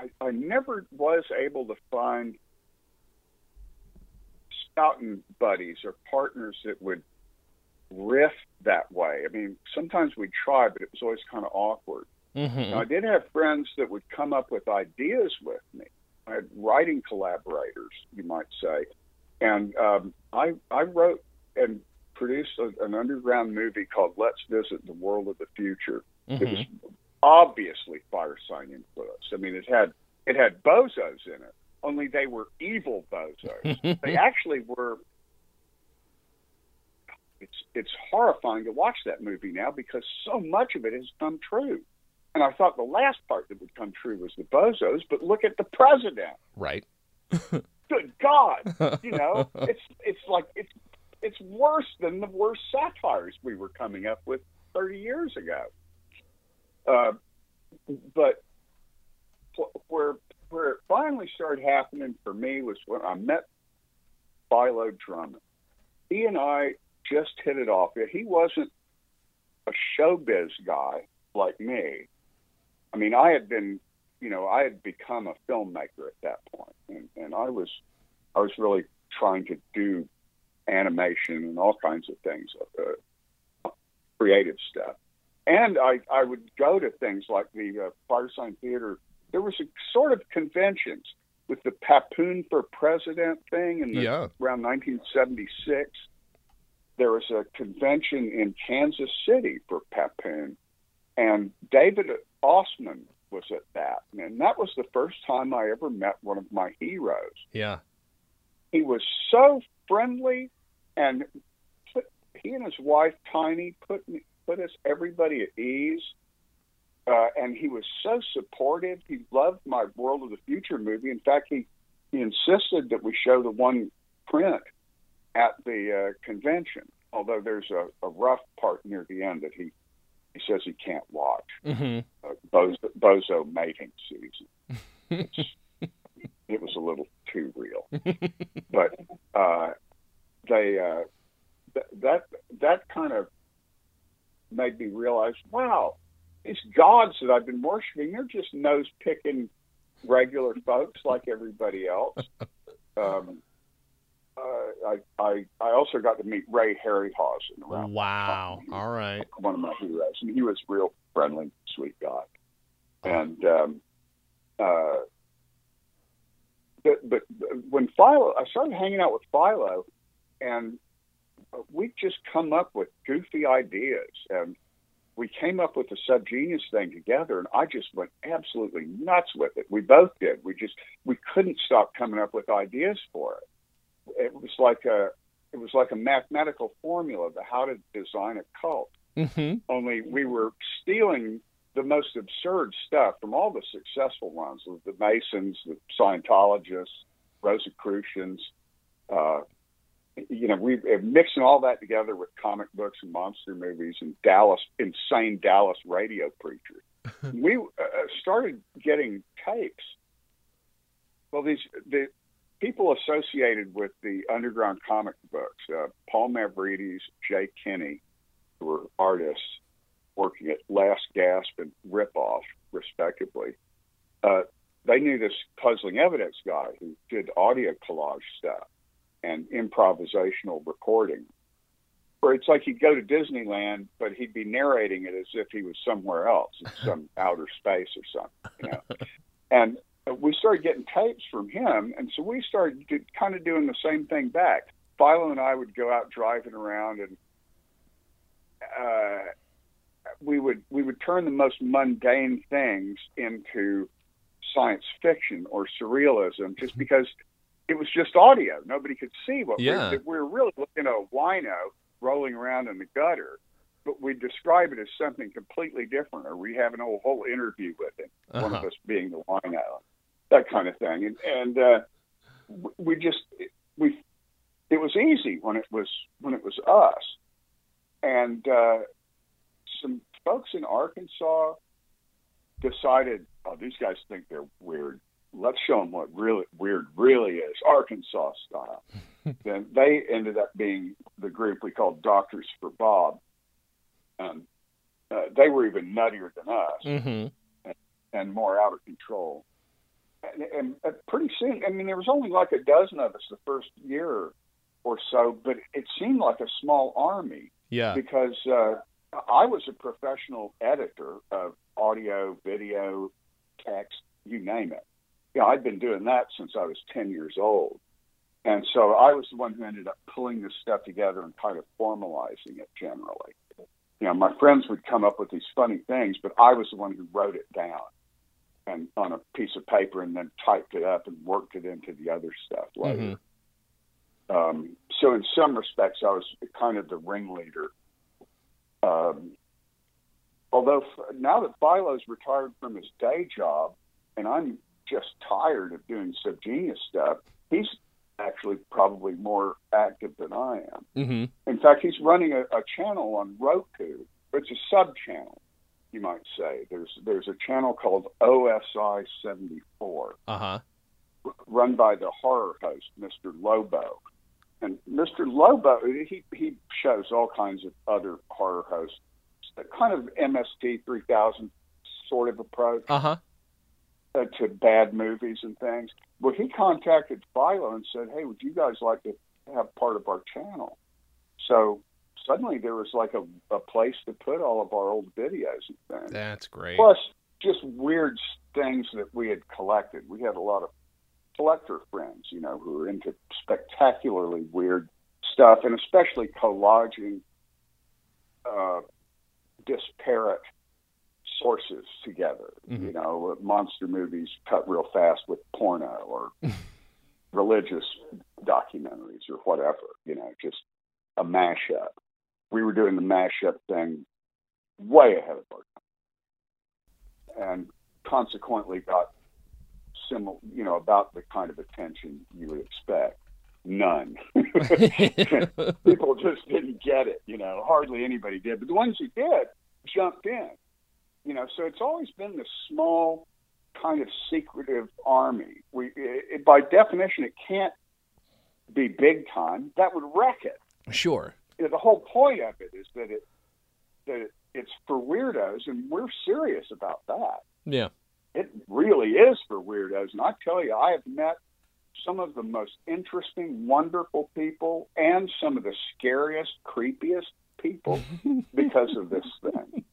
I, I never was able to find scouting buddies or partners that would riff that way. I mean, sometimes we try, but it was always kind of awkward. Mm-hmm. Now, I did have friends that would come up with ideas with me. I had writing collaborators, you might say, and um, I I wrote and produced a, an underground movie called Let's Visit the World of the Future. It was Mm-hmm. Obviously fire sign influence. I mean, it had it had bozos in it. Only they were evil bozos. they actually were. It's it's horrifying to watch that movie now because so much of it has come true. And I thought the last part that would come true was the bozos, but look at the president. Right. Good God, you know, it's it's like it's it's worse than the worst satires we were coming up with 30 years ago. Uh, but where where it finally started happening for me was when I met Philo Drummond. He and I just hit it off. He wasn't a showbiz guy like me. I mean, I had been, you know, I had become a filmmaker at that point, and, and I was, I was really trying to do animation and all kinds of things, uh, creative stuff. And I, I would go to things like the uh, Firesign Theatre. There was a sort of conventions with the Papoon for President thing in the, Yeah. around 1976. There was a convention in Kansas City for Papoon, and David Ossman was at that. And that was the first time I ever met one of my heroes Yeah. he was so friendly and put, he and his wife Tiny put me, put us everybody at ease. Uh, and he was so supportive. He loved my World of the Future movie. In fact, he he insisted that we show the one print at the uh, convention. Although there's a, a rough part near the end that he he says he can't watch hmm uh, Bozo, Bozo mating season. It was a little too real, but uh, they uh, th- that that kind of made me realize, wow, these gods that I've been worshiping, they're just nose picking regular folks like everybody else. Um, uh, I, I I also got to meet Ray Harryhausen around Wow. All right. one of my heroes, and he was a real friendly, sweet guy. And um, uh, but, but when Philo, I started hanging out with Philo, and we just come up with goofy ideas, and we came up with the subgenius thing together, and I just went absolutely nuts with it. We both did. We just we couldn't stop coming up with ideas for it. It was like a it was like a mathematical formula of how to design a cult hmm only we were stealing the most absurd stuff from all the successful ones the masons the scientologists rosicrucians uh, you know we uh, mixing all that together with comic books and monster movies and dallas insane dallas radio preachers we uh, started getting tapes well these the people associated with the underground comic books uh, paul mavrides jay kinney who were artists working at Last Gasp and Ripoff, respectively. Uh, they knew this puzzling evidence guy who did audio collage stuff and improvisational recording. Where it's like he'd go to Disneyland, but he'd be narrating it as if he was somewhere else, in some outer space or something, you know. And we started getting tapes from him, and so we started do, kind of doing the same thing back. Philo and I would go out driving around and uh, we would we would turn the most mundane things into science fiction or surrealism just because it was just audio. Nobody could see what Yeah. we, we were really looking at a wino rolling around in the gutter, but we describe it as something completely different, or we have an whole whole interview with him, one of Uh-huh. us being the wino, that kind of thing, and and uh, we just we it was easy when it was when it was us, and uh, some folks in Arkansas decided, oh, these guys think they're weird. Let's show them what really weird really is, Arkansas style. then they ended up being the group we called Doctors for Bob, and uh, they were even nuttier than us hmm and more out of control. And, and uh, pretty soon, I mean, there was only like a dozen of us the first year or so, but it seemed like a small army Yeah. because uh, I was a professional editor of audio, video, text, you name it. You know, I'd been doing that since I was 10 years old. And so I was the one who ended up pulling this stuff together and kind of formalizing it generally. You know, my friends would come up with these funny things, but I was the one who wrote it down. and on a piece of paper and then typed it up and worked it into the other stuff later. Mm-hmm. Um, so in some respects, I was kind of the ringleader. Um, although f- now that Philo's retired from his day job, and I'm just tired of doing subgenius stuff, he's actually probably more active than I am. Mm-hmm. In fact, he's running a, a channel on Roku. It's a sub channel you might say. There's there's a channel called OSI 74, uh-huh. run by the horror host Mr. Lobo, and Mr. Lobo he he shows all kinds of other horror hosts, kind of MST 3000 sort of approach uh-huh. Uh, to bad movies and things. Well, he contacted Philo and said, "Hey, would you guys like to have part of our channel?" So suddenly there was like a, a place to put all of our old videos and things. That's great. Plus, just weird things that we had collected. We had a lot of collector friends, you know, who were into spectacularly weird stuff, and especially collaging uh, disparate sources together. Mm-hmm. You know, monster movies cut real fast with porno or religious documentaries or whatever. You know, just a mashup we were doing the mashup thing way ahead of our time, and consequently got similar, you know, about the kind of attention you would expect. None. People just didn't get it. You know, hardly anybody did, but the ones who did jumped in. You know, so it's always been this small, kind of secretive army. We, it, by definition, it can't be big time. That would wreck it. Sure you know, the whole point of it is that it that it, it's for weirdos, and we're serious about that. Yeah, it really is for weirdos, and I tell you, I have met some of the most interesting, wonderful people, and some of the scariest, creepiest people because of this thing.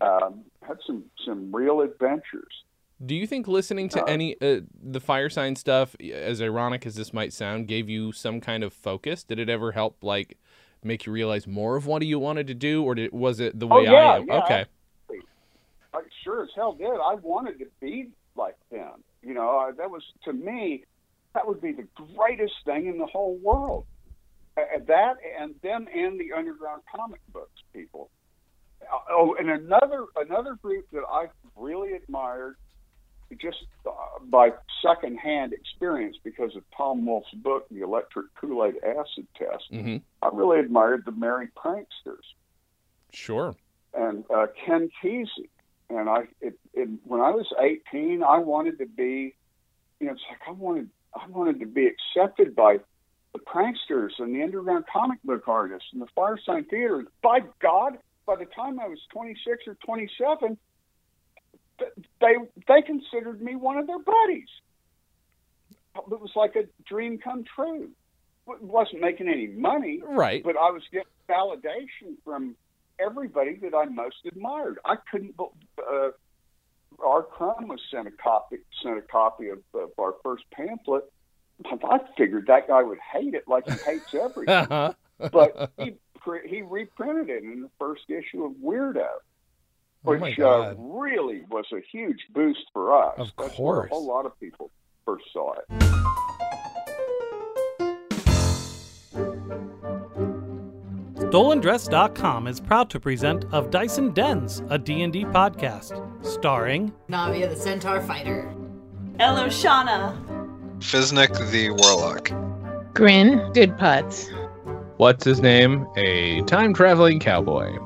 Um, had some some real adventures. Do you think listening to uh, any uh, the Firesign stuff, as ironic as this might sound, gave you some kind of focus? Did it ever help, like, make you realize more of what you wanted to do, or did, was it the way oh, yeah, I am? Yeah. Okay. I sure as hell did. I wanted to be like them. You know, I, that was to me, that would be the greatest thing in the whole world. Uh, that and them and the underground comic books people. Oh, and another another group that I really admired just uh, by secondhand experience because of Tom Wolfe's book, The Electric Kool Aid Acid Test, mm-hmm. I really admired the Merry Pranksters. Sure. And uh, Ken Kesey. And I, it, it, when I was 18, I wanted to be, you know, it's like I wanted, I wanted to be accepted by the pranksters and the underground comic book artists and the Firesign Theatre. By God, by the time I was 26 or 27, they they considered me one of their buddies. It was like a dream come true. It wasn't making any money, right? But I was getting validation from everybody that I most admired. I couldn't. Uh, R. Crumb was sent a copy sent a copy of, of our first pamphlet. I figured that guy would hate it like he hates everything. Uh-huh. but he he reprinted it in the first issue of Weirdo. Oh which uh, really was a huge boost for us. Of That's course. a whole lot of people first saw it. StolenDress.com is proud to present Of Dyson Dens, a D&D podcast, starring Navia the Centaur Fighter, Eloshana, Fiznik the Warlock, Grin Goodputz, What's his name? A time traveling cowboy.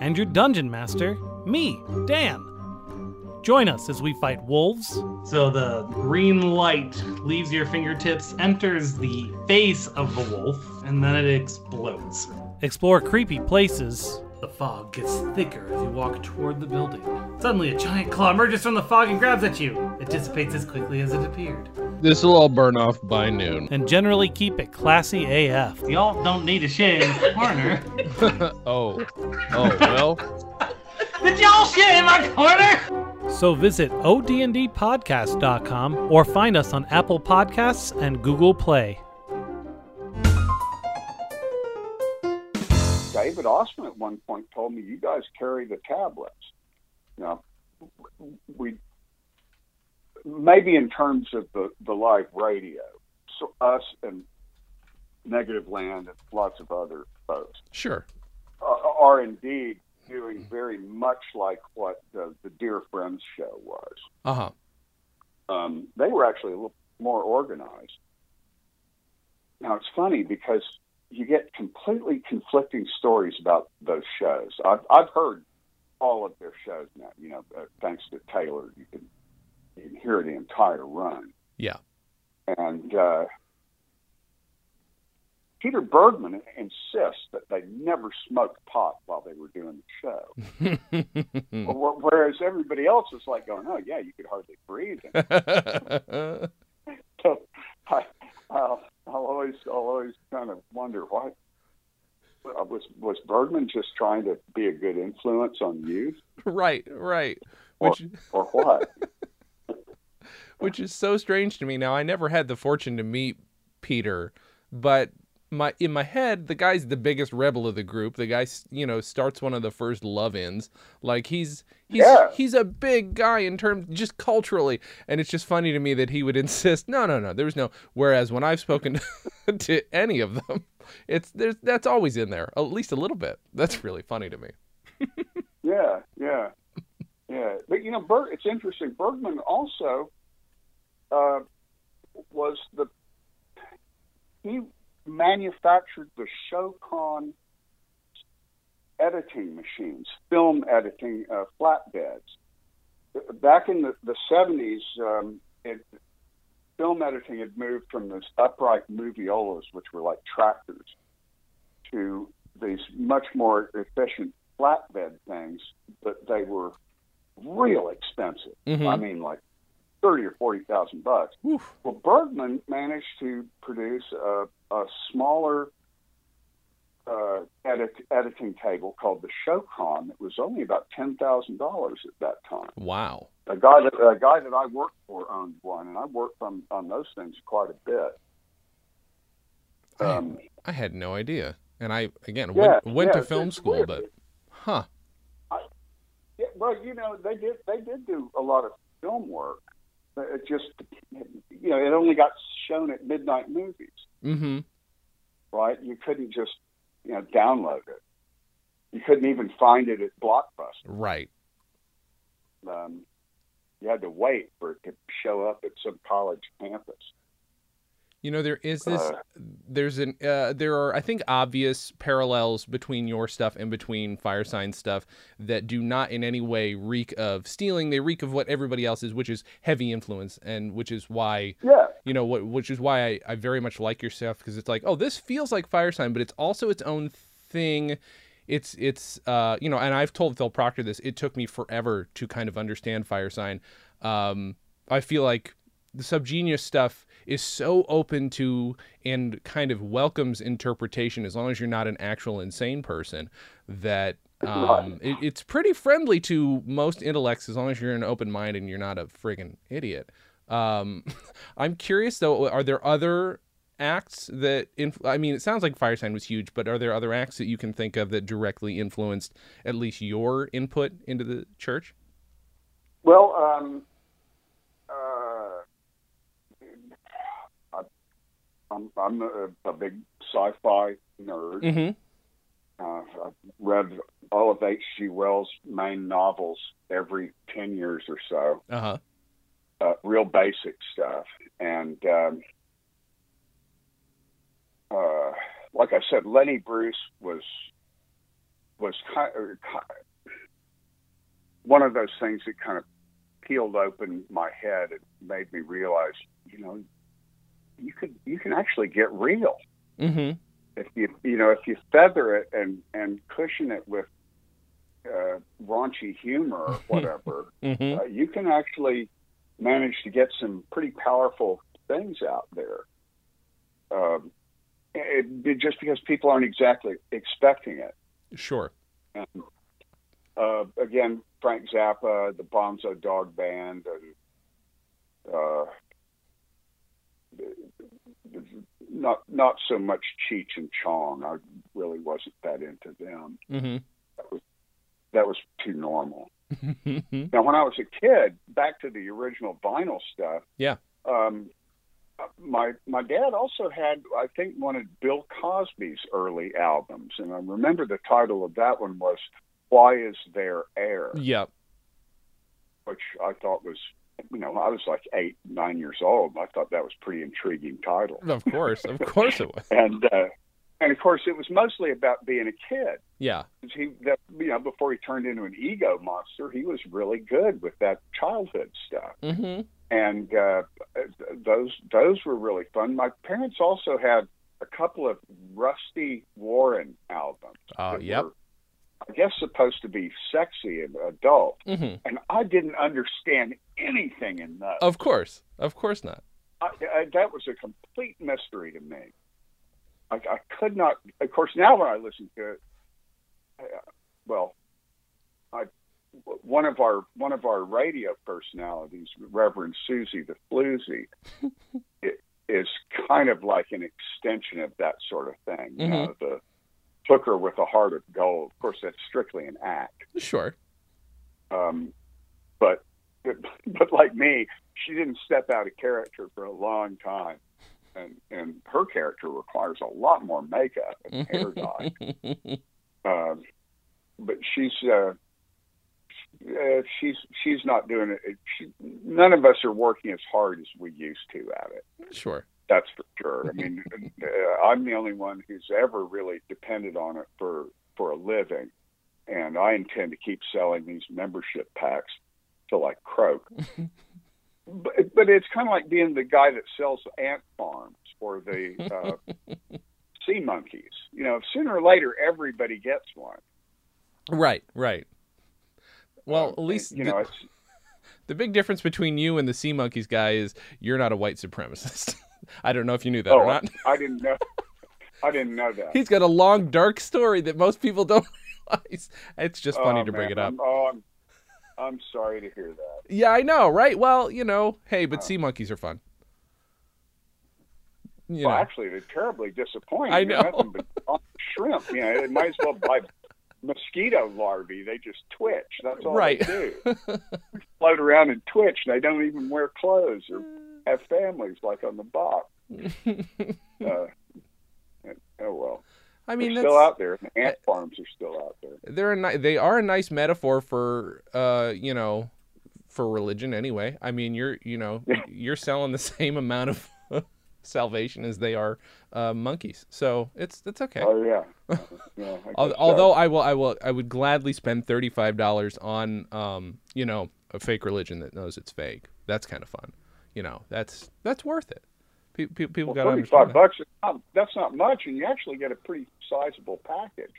and your dungeon master, me, Dan. Join us as we fight wolves, So the green light leaves your fingertips, enters the face of the wolf, and then it explodes. explore creepy places. The fog gets thicker as you walk toward the building. Suddenly, a giant claw emerges from the fog and grabs at you. It dissipates as quickly as it appeared. This will all burn off by noon. And generally keep it classy AF. Y'all don't need a shit in the corner. oh, oh well. Did y'all shit in my corner? So visit odndpodcast.com or find us on Apple Podcasts and Google Play. David Ossman at one point told me, "You guys carry the tablets." You know, we maybe in terms of the, the live radio, so us and Negativland and lots of other folks Sure. are, are indeed doing very much like what the, the Dear Friends show was. Uh huh. Um, they were actually a little more organized. Now it's funny because you get completely conflicting stories about those shows. I've I've heard all of their shows now. You know, uh, thanks to Taylor, you can you can hear the entire run. Yeah. And uh, Peter Bergman insists that they never smoked pot while they were doing the show, whereas everybody else is like going, "Oh yeah, you could hardly breathe." so I, I'll, I'll always, I'll always kind of wonder why uh, was was Bergman just trying to be a good influence on youth, right. Right. or, Which or what? which is so strange to me. Now I never had the fortune to meet Peter, but my in my head the guy's the biggest rebel of the group. The guy, you know, starts one of the first love-ins. Like he's he's Yeah. he's a big guy in terms just culturally, and it's just funny to me that he would insist. No, no, no. There was no. Whereas when I've spoken to any of them, it's there's that's always in there at least a little bit. That's really funny to me. Yeah, yeah, yeah. But you know, Berg, it's interesting. Bergman also uh, was the he manufactured the Showchron editing machines, film editing uh, flatbeds. Back in the, the 70s, um, it, film editing had moved from those upright moviolas, which were like tractors, to these much more efficient flatbed things, but they were real expensive. Mhm. I mean, like thirty or forty thousand bucks. Oof. Well, Bergman managed to produce a, a smaller uh, edit, editing table called the Showchron that was only about ten thousand dollars at that time. Wow. A guy that a guy that I worked for owned one, and I worked on on those things quite a bit. Um, I had no idea, and I again Yeah, went, went yeah, to film school, weird. but huh. Yeah, well, you know, they did they did do a lot of film work. It just, you know, it only got shown at midnight movies, Mm-hmm. right? You couldn't just, you know, download it. You couldn't even find it at Blockbuster. Right. Um, you had to wait for it to show up at some college campus. You know, there is this. Uh, there's an. Uh, there are, I think, obvious parallels between your stuff and between Firesign stuff that do not in any way reek of stealing. They reek of what everybody else is, which is heavy influence, and which is why Yeah, you know what. Which is why I, I very much like your stuff because it's like, oh, this feels like Firesign, but it's also its own thing. It's it's uh you know, and I've told Phil Proctor this. It took me forever to kind of understand Firesign. Um, I feel like the subgenius stuff is so open to and kind of welcomes interpretation as long as you're not an actual insane person that um, it, it's pretty friendly to most intellects as long as you're an open mind and you're not a friggin' idiot. Um, I'm curious though, are there other acts that inf- I mean, it sounds like Firesign was huge, but are there other acts that you can think of that directly influenced at least your input into the church? Well, um, uh, I, I'm, I'm a, a big sci-fi nerd. Mm-hmm. Uh, I've read all of H.G. Wells' main novels every 10 years or so, Uh huh. uh, real basic stuff. And um, uh, like I said, Lenny Bruce was was kind of, one of those things that kind of peeled open my head and made me realize, you know, you could you can actually get real Mm-hmm. if you you know if you feather it and and cushion it with uh, raunchy humor or whatever, Mm-hmm. uh, you can actually manage to get some pretty powerful things out there. Um, it, it- just because people aren't exactly expecting it. Sure. And, uh, again, Frank Zappa, the Bonzo Dog Band, and uh, not not so much Cheech and Chong. I really wasn't that into them. Mm-hmm. That was too normal. mm-hmm. Now, when I was a kid, back to the original vinyl stuff. Yeah. Um, my my dad also had I think one of Bill Cosby's early albums, and I remember the title of that one was "Why Is There Air," Yep. which I thought was you know I was like eight nine years old. I thought that was a pretty intriguing title, Of course. Of course it was. and uh, and of course it was mostly about being a kid. Yeah. He that you know before he turned into an ego monster, he was really good with that childhood stuff. Mm-hmm. and uh, those those were really fun. My parents also had a couple of Rusty Warren albums. Oh, that yep. were, I guess supposed to be sexy and adult, Mm-hmm. and I didn't understand anything in that. Of course. Of course not. I, I, that was a complete mystery to me. I, I could not. Of course, now when I listen to it, uh, well, I one of our one of our radio personalities, Reverend Susie the Floozy, is kind of like an extension of that sort of thing. You know, the hooker with a heart of gold. Of course, that's strictly an act. Sure. Um, but, but but like me, she didn't step out of character for a long time, and and her character requires a lot more makeup and hair dye. Um, but she's uh, uh, she's she's not doing it. She, none of us are working as hard as we used to at it. Sure. That's for sure. I mean, uh, I'm the only one who's ever really depended on it for for a living, and I intend to keep selling these membership packs till I croak. but but it's kind of like being the guy that sells ant farms or the uh, sea monkeys. You know, sooner or later everybody gets one. Right. Right. Well, Um, at least you the, know it's the big difference between you and the Sea Monkeys guy is you're not a white supremacist. I don't know if you knew that oh or not. I, didn't know I didn't know that. He's got a long, dark story that most people don't realize. It's just funny Oh, to bring it up. I'm, oh, I'm I'm sorry to hear that. Yeah, I know, right? Well, you know, hey, but sea monkeys are fun. You well, know, actually, they're terribly disappointing. I know. nothing but shrimp. You know, they might as well buy mosquito larvae. They just twitch. That's all Right. they do. Float around and twitch. They don't even wear clothes or have families like on the box. Uh, oh well. I mean, they're still out there. The ant farms are still out there. they're a ni- they are a nice metaphor for uh, you know, for religion anyway. I mean, you're you know, you're selling the same amount of salvation as they are uh, monkeys. So, it's it's okay. Oh yeah. yeah I Al- guess so. Although I will, I will, I would gladly spend thirty-five dollars on, um, you know, a fake religion that knows it's fake. That's kind of fun. You know, that's that's worth it. Pe- pe- people got to Well, understand thirty-five bucks. Not, that's not much, and you actually get a pretty sizable package.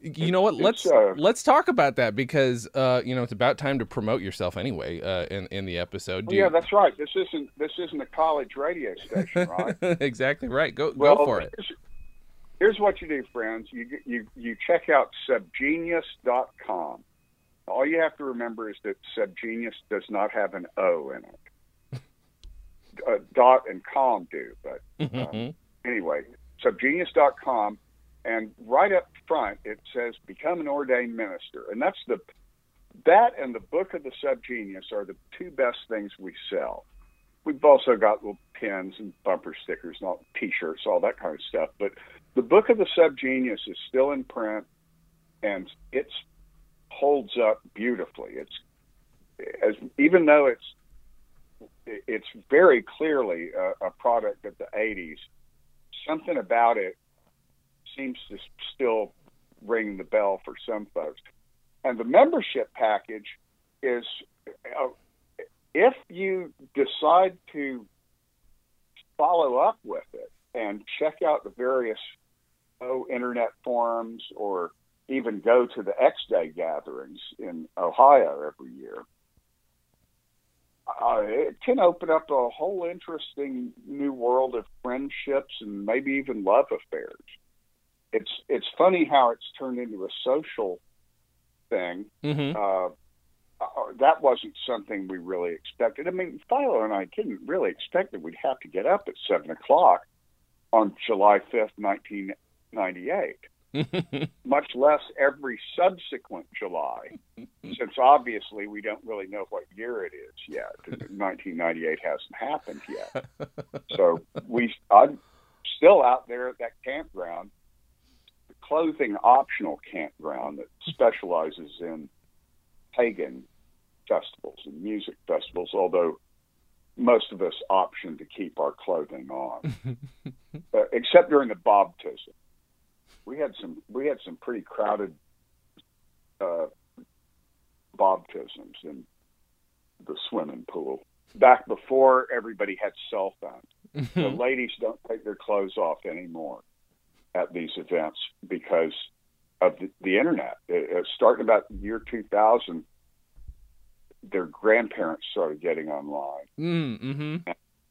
You know what? it's, Let's uh, let's talk about that because uh, you know it's about time to promote yourself anyway. Uh, in in the episode. Well, yeah, that's right. This isn't this isn't a college radio station, right? exactly right. Go well, go for it. Here's, here's what you do, friends. You you you check out subgenius.com. All you have to remember is that subgenius does not have an O in it. Uh, dot and com do, but Mhm. anyway, subgenius.com, and right up front it says "Become an ordained minister," and that's the that and the book of the subgenius are the two best things we sell. We've also got little pins and bumper stickers, and all T-shirts, all that kind of stuff. But the book of the subgenius is still in print, and it's holds up beautifully. It's as even though it's it's very clearly a, a product of the 80s. Something about it seems to still ring the bell for some folks. And the membership package is uh, if you decide to follow up with it and check out the various oh, internet forums or even go to the X Day gatherings in Ohio every year uh, it can open up a whole interesting new world of friendships and maybe even love affairs. It's it's funny how it's turned into a social thing. Mhm. Uh, uh, that wasn't something we really expected. I mean, Philo and I didn't really expect that we'd have to get up at seven o'clock on July fifth, nineteen ninety eight. much less every subsequent July, since obviously we don't really know what year it is yet. 1998 hasn't happened yet. So we, I'm still out there at that campground, the clothing optional campground that specializes in pagan festivals and music festivals, although most of us option to keep our clothing on, uh, except during the baptism. We had some we had some pretty crowded uh, baptisms in the swimming pool back before everybody had cell phones. the ladies don't take their clothes off anymore at these events because of the, the internet. It, it, starting about the year 2000, their grandparents started getting online. Mm, hmm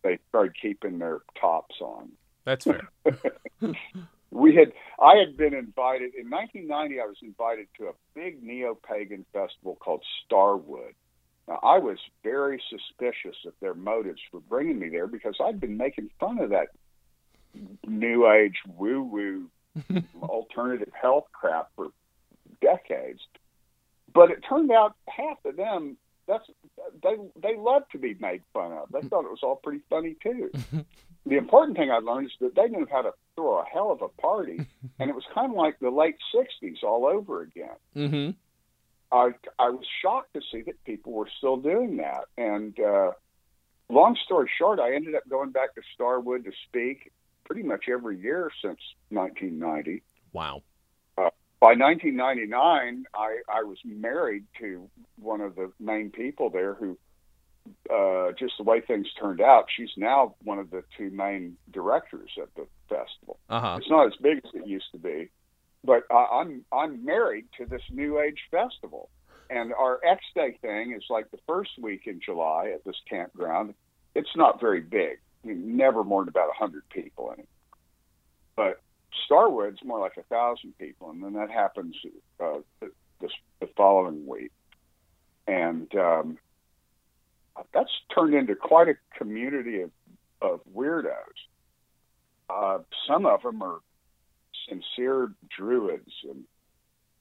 They started keeping their tops on. That's fair. we had I had been invited in 1990. I was invited to a big neo pagan festival called Starwood. Now, I was very suspicious of their motives for bringing me there because I'd been making fun of that new age woo woo alternative health crap for decades. But it turned out half of them that's they they love to be made fun of. They thought it was all pretty funny too. the important thing I learned is that they knew how to throw a hell of a party, and it was kind of like the late '60s all over again. hmm I I was shocked to see that people were still doing that. And uh, long story short, I ended up going back to Starwood to speak pretty much every year since 1990. Wow. By 1999, I, I was married to one of the main people there who, uh, just the way things turned out, she's now one of the two main directors at the festival. Uh huh. It's not as big as it used to be, but uh, I'm I'm married to this New Age festival, and our X Day thing is like the first week in July at this campground. It's not very big, I mean, never more than about a hundred people in it, but Starwood's more like a thousand people, and then that happens uh, the, the, following week, and um, that's turned into quite a community of of weirdos. Uh, some of them are sincere druids and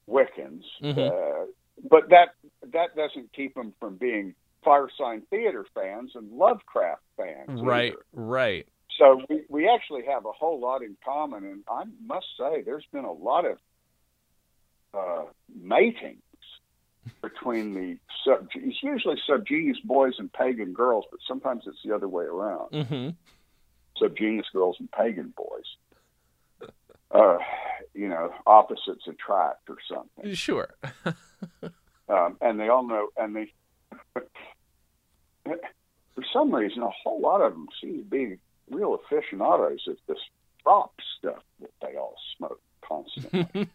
Wiccans, Mhm. uh, but that that doesn't keep them from being Firesign Theatre fans and Lovecraft fans. Right. either. Right. So we, we actually have a whole lot in common, and I must say, there's been a lot of uh, matings between the sub. It's usually subgenius boys and pagan girls, but sometimes it's the other way around. hmm Subgenius girls and pagan boys. Uh, you know, opposites attract or something. Sure. um, and they all know, and they, for some reason, a whole lot of them seem to be real aficionados of this prop stuff that they all smoke constantly.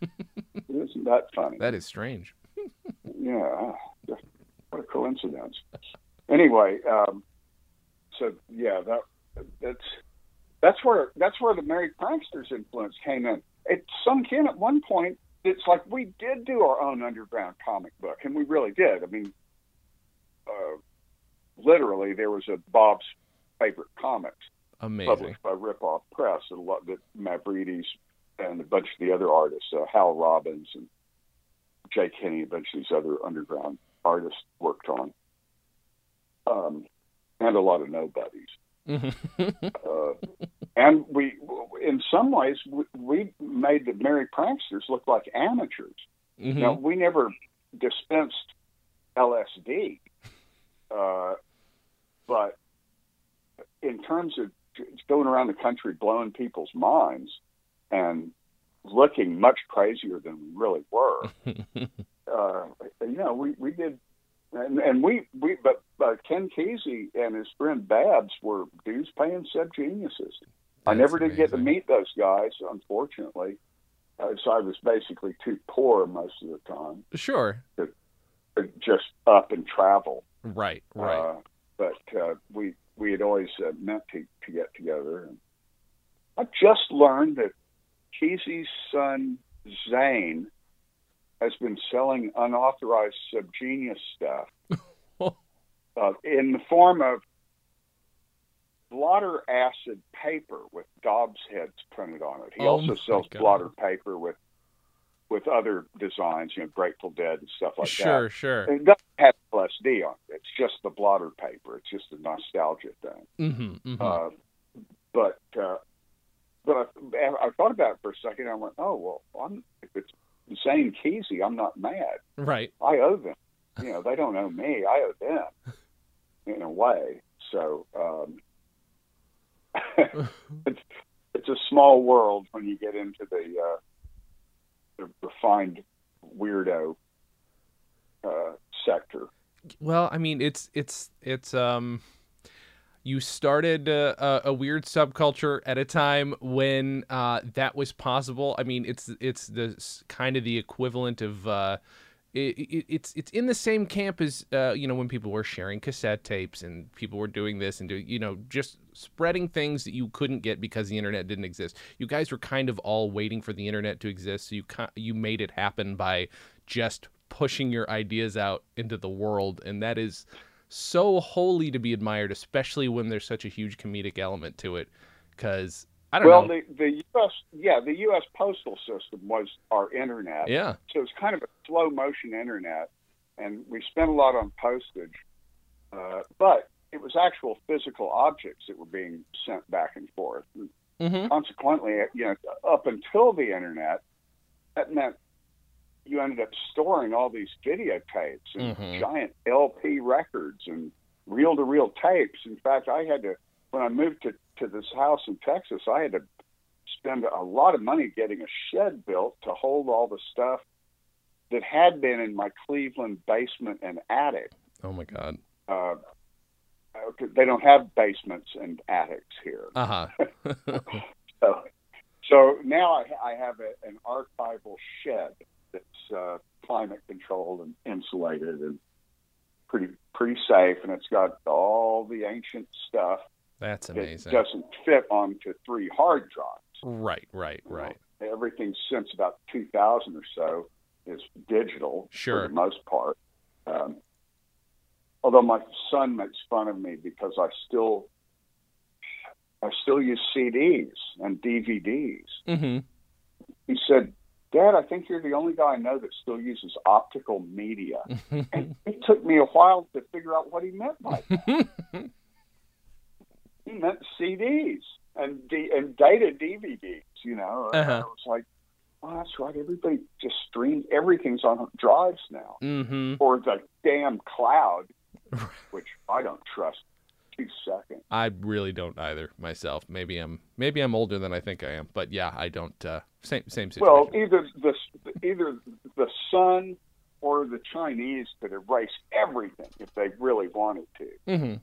Isn't that funny? that is strange. yeah, what a coincidence. Anyway, um, so yeah, that that's that's where that's where the Merry Pranksters influence came in. It sunk in at one point. It's like we did do our own underground comic book, and we really did. I mean, uh, literally, there was a Bob's favorite comics Amazing. published by Rip Off Press that a lot that Mavrides and a bunch of the other artists, uh, Hal Robins and Jake Kinney, a bunch of these other underground artists worked on, um, and a lot of nobodies. Uh, and we, in some ways, we, we made the Merry Pranksters look like amateurs. Mhm. Now, we never dispensed LSD, uh, but in terms of going around the country blowing people's minds and looking much crazier than we really were, uh, you know, we, we did, and, and we, we, but uh, Ken Kesey and his friend Babbs were dues paying sub geniuses. I never did get to meet those guys, unfortunately. Uh, so I was basically too poor most of the time Sure. to just up and travel. Right. Right. Uh, but uh, we we had always uh, meant to, to get together. And I just learned that Kesey's son Zane has been selling unauthorized subgenius stuff uh, in the form of blotter acid paper with Dobbs heads printed on it. He Oh also sells blotter paper with with other designs, you know, Grateful Dead and stuff like sure, that. sure. Sure. It doesn't have LSD on it. It's just the blotter paper. It's just a nostalgia thing. Mm-hmm, mm-hmm. Uh, but uh, but I, I thought about it for a second. I went, oh well, I'm, if it's Zane Kesey, I'm not mad. right. I owe them. You know, they don't owe me. I owe them in a way. So um, it's it's a small world when you get into the uh, the refined weirdo uh, sector. Well, I mean, it's it's it's um, you started uh, a, a weird subculture at a time when uh, that was possible. I mean, it's it's the kind of the equivalent of uh, it, it, it's it's in the same camp as uh, you know when people were sharing cassette tapes and people were doing this and doing you know just spreading things that you couldn't get because the internet didn't exist. You guys were kind of all waiting for the internet to exist, so you you made it happen by just pushing your ideas out into the world, and that is so wholly to be admired, especially when there's such a huge comedic element to it. Because I don't Well, know, the the U.S. yeah, the U.S. postal system was our internet. yeah, So it's kind of a slow motion internet, and we spent a lot on postage, uh, but it was actual physical objects that were being sent back and forth. hmm Consequently, you know, up until the internet, that meant you ended up storing all these videotapes and Mhm. giant LP records and reel to reel tapes. In fact, I had to when I moved to to this house in Texas, I had to spend a lot of money getting a shed built to hold all the stuff that had been in my Cleveland basement and attic. oh my god, Uh, they don't have basements and attics here. uh huh, So, so now I, I have a, an archival shed that's uh, climate controlled and insulated and pretty pretty safe, and it's got all the ancient stuff that's that amazing. doesn't fit onto three hard drives. Right, right, right. Everything since about 2000 or so is digital Sure. for the most part. Um, although my son makes fun of me because I still I still use CDs and DVDs. hmm He said, "Dad, I think you're the only guy I know that still uses optical media." and it took me a while to figure out what he meant by that. he meant CDs and D- and data DVDs. You know, Uh-huh. I was like, "Oh, that's right. Everybody just streams. Everything's on drives now, hmm or the damn cloud, which I don't trust two seconds." I really don't either myself. Maybe I'm maybe I'm older than I think I am, but yeah, I don't. Uh, same same situation. Well, either the either the sun or the Chinese could erase everything if they really wanted to. hmm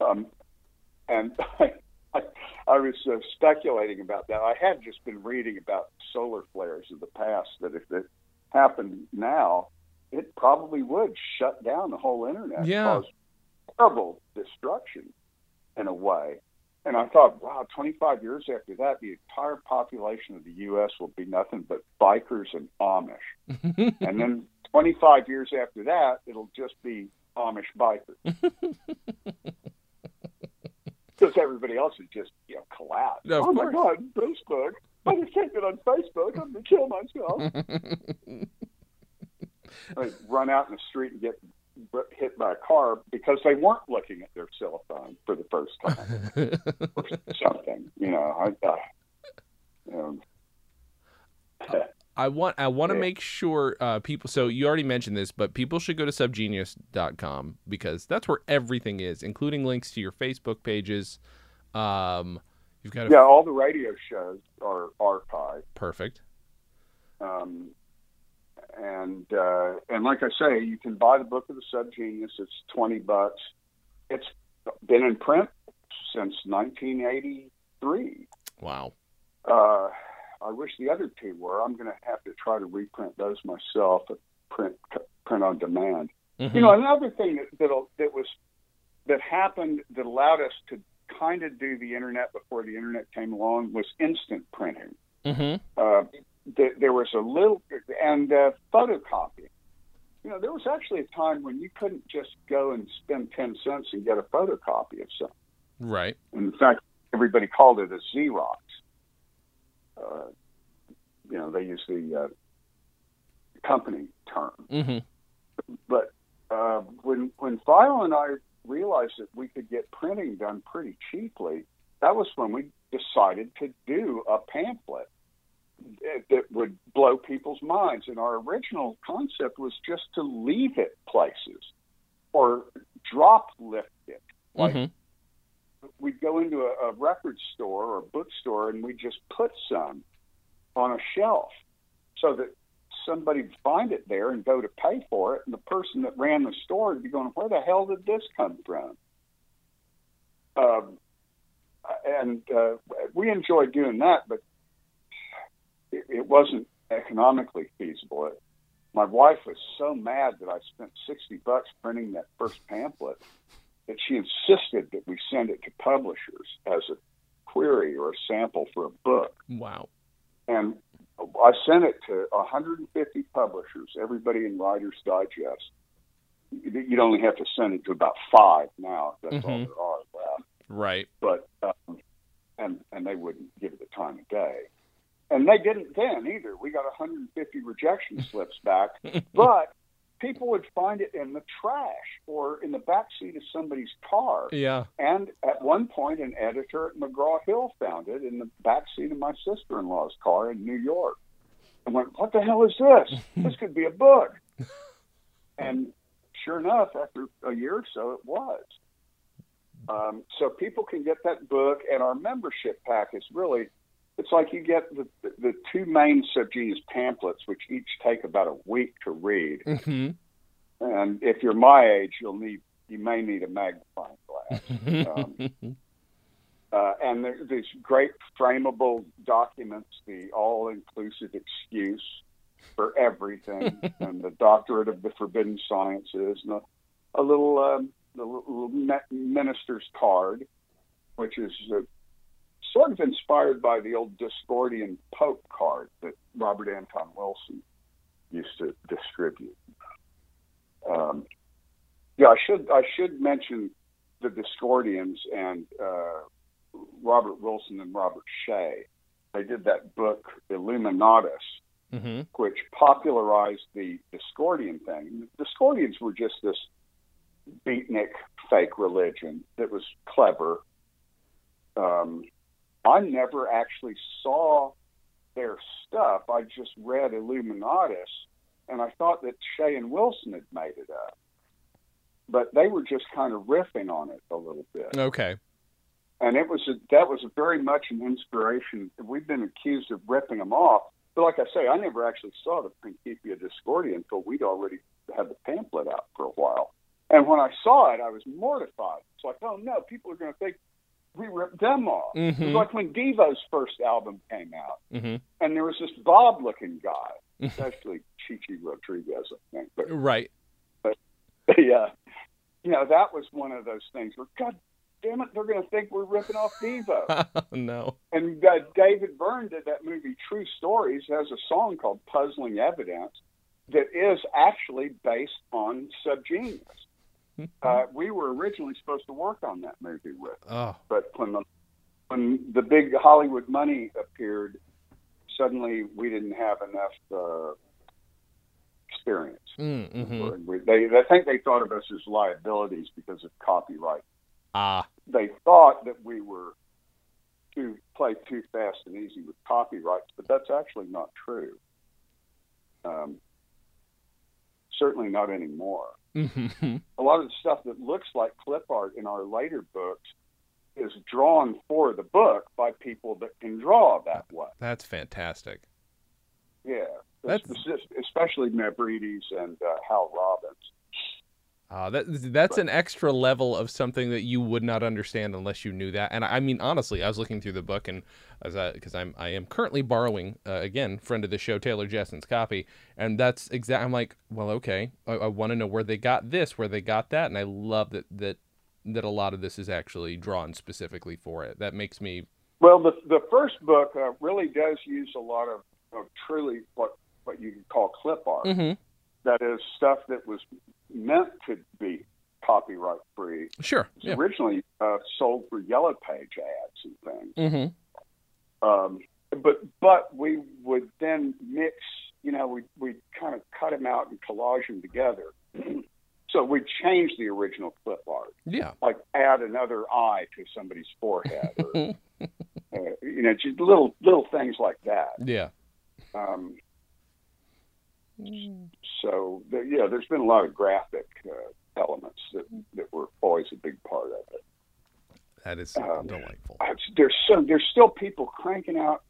Um, and I, I, I was uh, speculating about that. I had just been reading about solar flares of the past. That if it happened now, it probably would shut down the whole internet, Yeah. cause terrible destruction in a way. And I thought, wow, 25 years after that, the entire population of the U.S. will be nothing but bikers and Amish. and then 25 years after that, it'll just be Amish bikers. Because everybody else is just, you know, collapsed. Of oh my course. God, Facebook. I just can't get on Facebook. I'm to kill myself. I run out in the street and get hit by a car because they weren't looking at their cell phone for the first time or something. You know, I, uh, you know, I want I want to make sure uh, people. So you already mentioned this, but people should go to subgenius.com because that's where everything is, including links to your Facebook pages. Um, you've got a yeah, all the radio shows are archived. perfect. Um, and uh, and like I say, you can buy the book of the Subgenius. It's twenty bucks. It's been in print since 1983. Wow. Uh, I wish the other two were. I'm going to have to try to reprint those myself. Print print on demand. Mhm. You know, another thing that that, that was that happened that allowed us to kind of do the internet before the internet came along was instant printing. Mhm. Uh, th- there was a little and uh, photocopying. You know, there was actually a time when you couldn't just go and spend ten cents and get a photocopy of something. Right. And In fact, everybody called it a Xerox. Uh, you know, they use the uh, company term. hmm But uh, when when Philo and I realized that we could get printing done pretty cheaply, that was when we decided to do a pamphlet that, would blow people's minds. And our original concept was just to leave it places or drop lift it. Like hmm we'd go into a, a record store or a bookstore and we'd just put some on a shelf so that somebody would find it there and go to pay for it, and the person that ran the store would be going, "Where the hell did this come from?" Um, and uh, we enjoyed doing that, but it, it wasn't economically feasible. It, my wife was so mad that I spent sixty bucks printing that first pamphlet that she insisted that we send it to publishers as a query or a sample for a book. Wow. And I sent it to 150 publishers, everybody in Writer's Digest. You'd only have to send it to about five now. If that's all Mhm. there are left. Right. But um, and and they wouldn't give it the time of day, and they didn't then either. We got 150 rejection slips back, but people would find it in the trash or in the back seat of somebody's car. Yeah. And at one point, an editor at McGraw Hill found it in the back seat of my sister in law's car in New York and went, What the hell is this? This could be a book. And sure enough, after a year or so, it was. Um, so people can get that book, and our membership pack is really. It's like you get the, the, two main subgenius pamphlets, which each take about a week to read. hmm And if you're my age, you'll need you may need a magnifying glass. Um, uh, and there, these great frameable documents, the all-inclusive excuse for everything, and the doctorate of the forbidden sciences, and a, a little, um, the little minister's card, which is uh, sort of inspired by the old Discordian Pope card that Robert Anton Wilson used to distribute. Um, yeah, I should I should mention the Discordians and uh, Robert Wilson and Robert Shea. They did that book Illuminatus, hmm which popularized the Discordian thing. The Discordians were just this beatnik fake religion that was clever. Um, I never actually saw their stuff. I just read Illuminatus, and I thought that Shea and Wilson had made it up. But they were just kind of riffing on it a little bit Okay. and it was a, that was very much an inspiration. We've been accused of ripping them off, but like I say, I never actually saw the Principia Discordia until we'd already had the pamphlet out for a while. And when I saw it, I was mortified. It's like, oh no, people are going to think we ripped them off. It was Mhm. like when Devo's first album came out, hmm and there was this Bob-looking guy, especially Chichi Rodriguez, I think, but Right. yeah, you know, that was one of those things where, God damn it, they're going to think we're ripping off Devo. no. And uh, David Byrne did that movie True Stories, has a song called Puzzling Evidence that is actually based on Subgenius. Uh, we were originally supposed to work on that movie with, Oh. but when the when the big Hollywood money appeared, suddenly we didn't have enough uh, experience. Mm-hmm. We- They, I think they thought of us as liabilities because of copyright Ah. they thought that we were to play too fast and easy with copyrights, but that's actually not true. Um, certainly not anymore. Mm-hmm. A lot of the stuff that looks like clip art in our later books is drawn for the book by people that can draw that way. That's fantastic. Yeah, That's- especially Mavrides and uh, Hal Robins. Uh, that that's an extra level of something that you would not understand unless you knew that. And I mean, honestly, I was looking through the book, and as because I'm I am currently borrowing uh, again friend of the show Taylor Jessen's copy, and that's exact. I'm like, well, okay, I, I want to know where they got this, where they got that, and I love that that that a lot of this is actually drawn specifically for it. That makes me Well, the the first book uh, really does use a lot of, of truly what what you could call clip art. Mhm. That is stuff that was meant to be copyright free. sure. Yeah. originally uh, sold for yellow page ads and things. Mm-hmm. Um, but but we would then mix. You know, we we kind of cut them out and collage them together. so we change the original clip art, Yeah. like add another eye to somebody's forehead, or uh, you know, just little little things like that. Yeah. Um, so there, yeah, there's been a lot of graphic uh, elements that that were always a big part of it. That is Um, delightful. I- There's so there's still people cranking out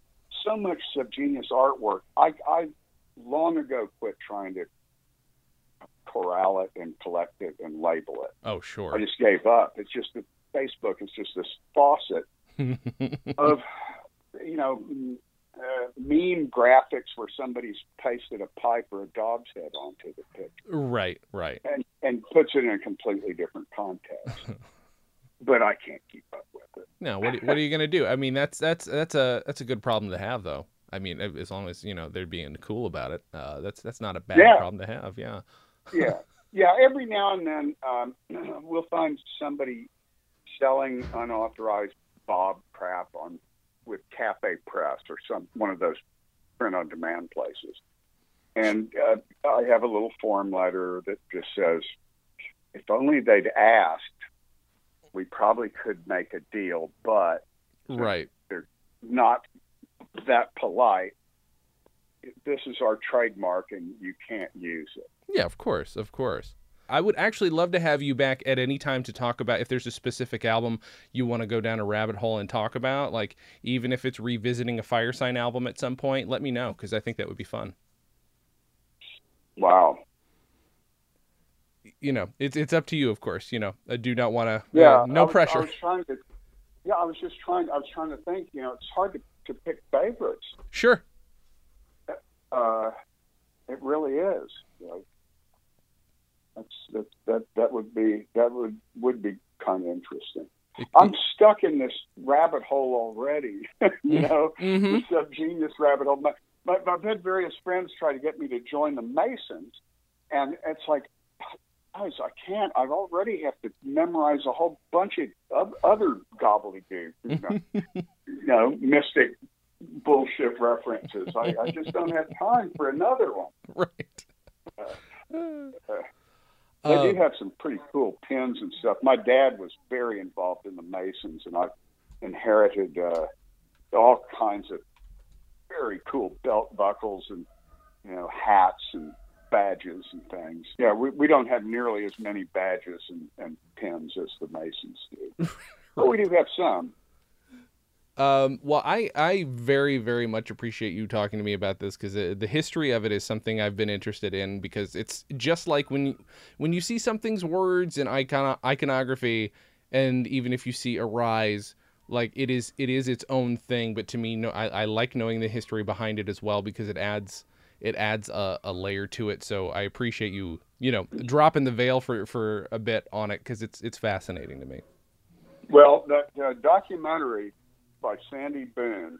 so much subgenius artwork. I I long ago quit trying to corral it and collect it and label it. Oh, sure. I just gave up. It's just that Facebook is just this faucet of you know m- uh, meme graphics where somebody's pasted a pipe or a dog's head onto the picture right, right. and and puts it in a completely different context. but I can't keep up with it. No, what what are you gonna do? I mean, that's that's that's a that's a good problem to have, though. I mean, as long as you know they're being cool about it, uh, that's that's not a bad Yeah. problem to have. Yeah. yeah, yeah. Every now and then, um, we'll find somebody selling unauthorized Bob crap on with Cafe Press or some one of those print-on-demand places, and uh, I have a little form letter that just says, "If only they'd asked, we probably could make a deal, but Right. They're not that polite." This is our trademark, and you can't use it. Yeah, of course, of course. I would actually love to have you back at any time to talk about if there's a specific album you want to go down a rabbit hole and talk about. Like, even if it's revisiting a Firesign album at some point, let me know because I think that would be fun. Wow. You know, it's it's up to you, of course. You know, I do not want to. Yeah, no I was, pressure. I was trying to. Yeah, I was just trying. I was trying to think. You know, it's hard to, to pick favorites. Sure. Uh, it really is. You know, that's that that that would be that would would be kind of interesting. I'm stuck in this rabbit hole already. you mm-hmm. know, Mhm. the subgenius rabbit hole. My, my, I've had various friends try to get me to join the Masons, and it's like, guys, I can't. I've already have to memorize a whole bunch of oth- other gobbledygook, you know, you know mystic bullshit references. I, I just don't have time for another one. right. Uh, uh, They Uh, do have some pretty cool pins and stuff. My dad was very involved in the Masons, and I inherited uh, all kinds of very cool belt buckles and you know hats and badges and things. Yeah, we, we don't have nearly as many badges and, and pins as the Masons do, but we do have some. Um, well, I, I very, very much appreciate you talking to me about this because the history of it is something I've been interested in because it's just like when you, when you see something's words and icon iconography, and even if you see a rise, like it is it is its own thing. But to me, no, I, I like knowing the history behind it as well because it adds it adds a, a layer to it. So I appreciate you you know dropping the veil for for a bit on it because it's it's fascinating to me. Well, the, the documentary by Sandy Boone,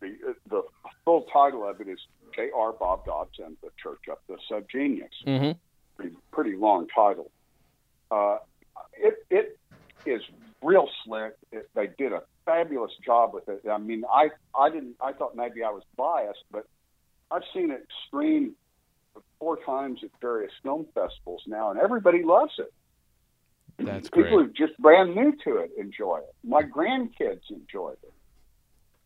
the the full title of it is J.R. Bob Dobbs, The Church of the Subgenius. Mm-hmm. Pretty, pretty long title. Uh, it it is real slick. It, they did a fabulous job with it. I mean, I I didn't. I thought maybe I was biased, but I've seen it screened four times at various film festivals now, and everybody loves it. That's People great. who are just brand new to it enjoy it. My grandkids enjoyed it.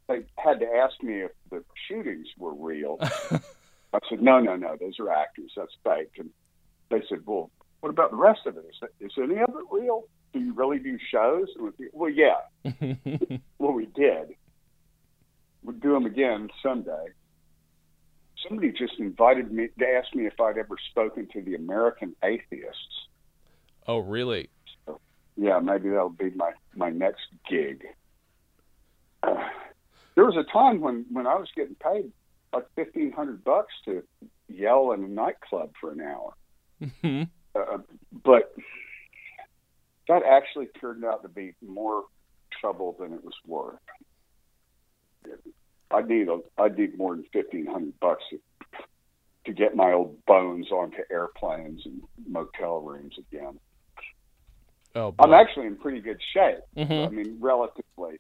They had to ask me if the shootings were real. I said, no, no, no, those are actors. That's fake. And they said, well, what about the rest of it? Is, is any of it real? Do you really do shows? We- Well, yeah. Well, we did. We'll do them again someday. Somebody just invited me to ask me if I'd ever spoken to the American atheists. oh, really? Yeah, maybe that'll be my my next gig. Uh, there was a time when when I was getting paid like fifteen hundred bucks to yell in a nightclub for an hour, Mhm. uh, but that actually turned out to be more trouble than it was worth. I need a I need more than fifteen hundred bucks to, to get my old bones onto airplanes and motel rooms again. Oh, I'm actually in pretty good shape. Mhm. I mean, relatively.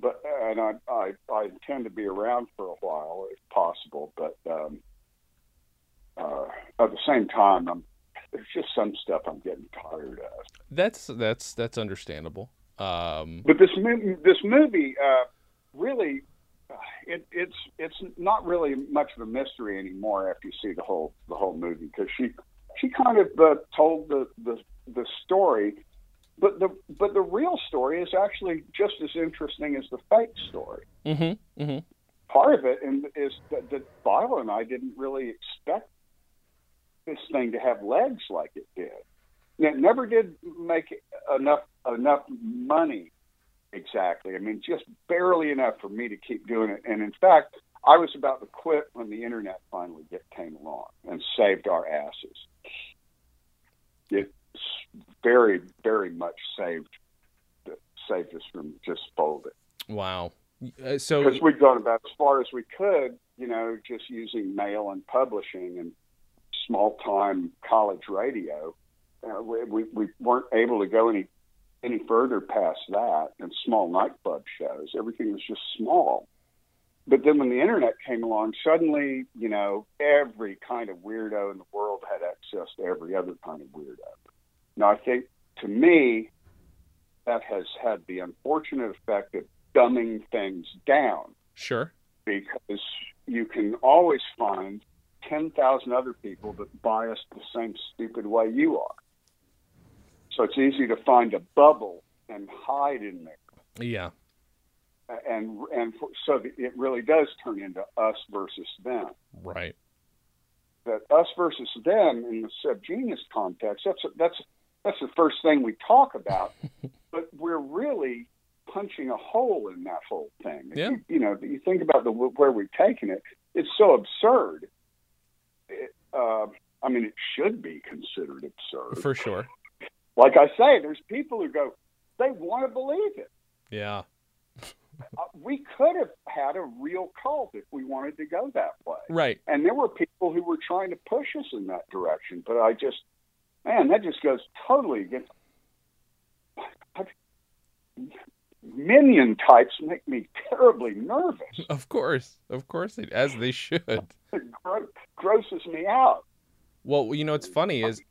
but and I, I I intend to be around for a while if possible. But um, uh, at the same time, I'm there's just some stuff I'm getting tired of. That's that's that's understandable. Um, But this movie, this movie, uh, really, uh, it, it's it's not really much of a mystery anymore after you see the whole the whole movie because she she kind of uh, told the, the the story, but the but the real story is actually just as interesting as the fake story. hmm hmm Part of it and is that, that Philo and I didn't really expect this thing to have legs like it did. And It never did make enough enough money exactly. I mean, just barely enough for me to keep doing it. And in fact, I was about to quit when the internet finally get, came along and saved our asses. It very, very much saved saved us from just folding Wow. Uh, so because we'd gone about as far as we could, you know, just using mail and publishing and small time college radio. Uh, we, we we weren't able to go any any further past that and small nightclub shows. Everything was just small. But then when the internet came along, suddenly, you know, every kind of weirdo in the world had access to every other kind of weirdo. Now, I think to me, that has had the unfortunate effect of dumbing things down sure. because you can always find 10,000 other people that bias the same stupid way you are. So it's easy to find a bubble and hide in there. Yeah. And, and for, so it really does turn into us versus them. Right. That us versus them in the subgenius context, that's, that's, that's the first thing we talk about, but we're really punching a hole in that whole thing. Yeah. You, you know, you think about the where we've taken it, it's so absurd. It, uh, I mean, it should be considered absurd. For sure. like I say, there's people who go, they want to believe it. Yeah. Uh, we could have had a real cult if we wanted to go that way. Right. And there were people who were trying to push us in that direction, but I just, man, that just goes totally against. Minion types make me terribly nervous. Of course. Of course. They, as they should. It grosses me out. Well, you know what's funny is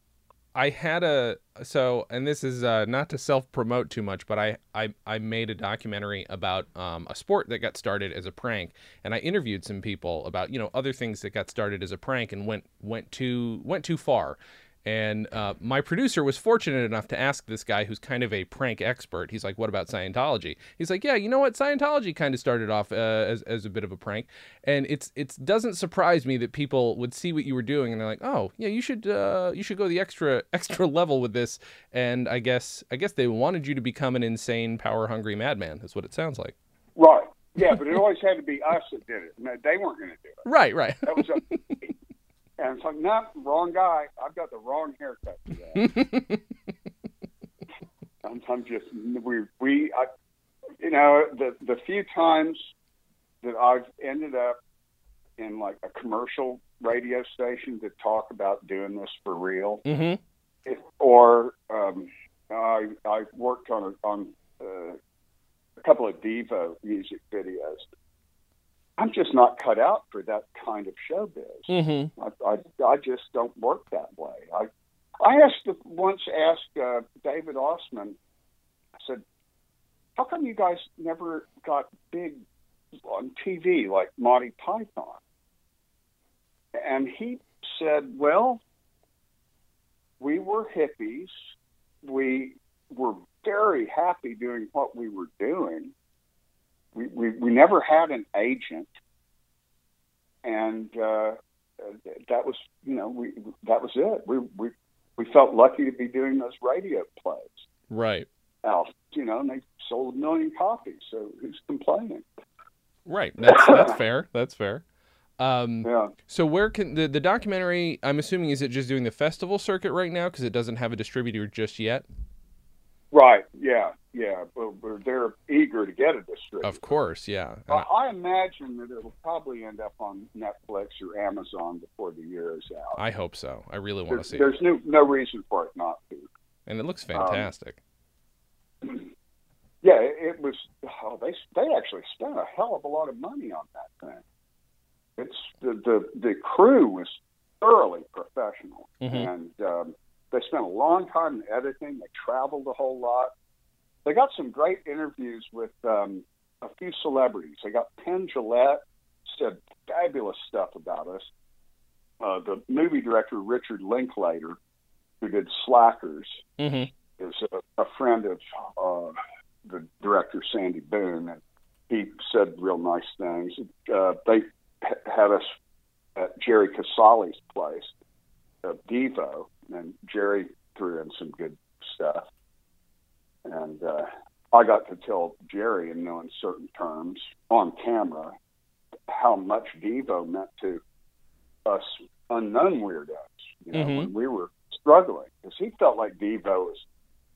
I had a so and this is uh, not to self promote too much, but I, I I made a documentary about um, a sport that got started as a prank, and I interviewed some people about you know other things that got started as a prank and went went too went too far. And uh, my producer was fortunate enough to ask this guy, who's kind of a prank expert. He's like, "What about Scientology?" He's like, "Yeah, you know what? Scientology kind of started off uh, as, as a bit of a prank, and it's it doesn't surprise me that people would see what you were doing and they're like, "Oh, yeah, you should uh, you should go the extra extra level with this." And I guess I guess they wanted you to become an insane, power hungry madman. That's what it sounds like. Right. Yeah, but it always had to be us that did it. No, they weren't going to do it. Right, right. That was me. And it's like, no, wrong guy. I've got the wrong haircut for that. I'm, I'm just we we I, you know the the few times that I've ended up in like a commercial radio station to talk about doing this for real, hmm it, or um, I I worked on a, on uh, a couple of Devo music videos. I'm just not cut out for that kind of showbiz. hmm I, I, I just don't work that way. I I asked once asked uh, David Ossman. I said, "How come you guys never got big on TV like Monty Python?" And he said, "Well, we were hippies. We were very happy doing what we were doing. We we, we never had an agent, and." Uh, that was you know we that was it we we we felt lucky to be doing those radio plays Right, out you know and they sold a million copies so who's complaining right. That's that's fair. That's fair. Um, yeah so where can the the documentary? I'm assuming is it just doing the festival circuit right now because it doesn't have a distributor just yet. Right yeah yeah but, but they're eager to get a distributor Of course, yeah. I, I imagine that it'll probably end up on Netflix or Amazon before the year is out. I, hope so. I really want to There's, see it, there's no no reason for it not to. and it looks um, fantastic. yeah, it, it was. Oh, they they actually spent a hell of a lot of money on that thing. It's the the the crew was thoroughly professional, Mhm. and um, they spent a long time in editing. They traveled a whole lot. They got some great interviews with um, a few celebrities. They got Penn Jillette said fabulous stuff about us. Uh, the movie director Richard Linklater, who did Slackers, hmm is a, a friend of uh, the director Sandy Boone, and he said real nice things. Uh, they had us at Jerry Casale's place, uh, Devo, and Jerry threw in some good stuff. And uh, I got to tell Jerry in no uncertain terms on camera how much Devo meant to us unknown weirdos. You know, Mhm. when we were struggling, because he felt like Devo was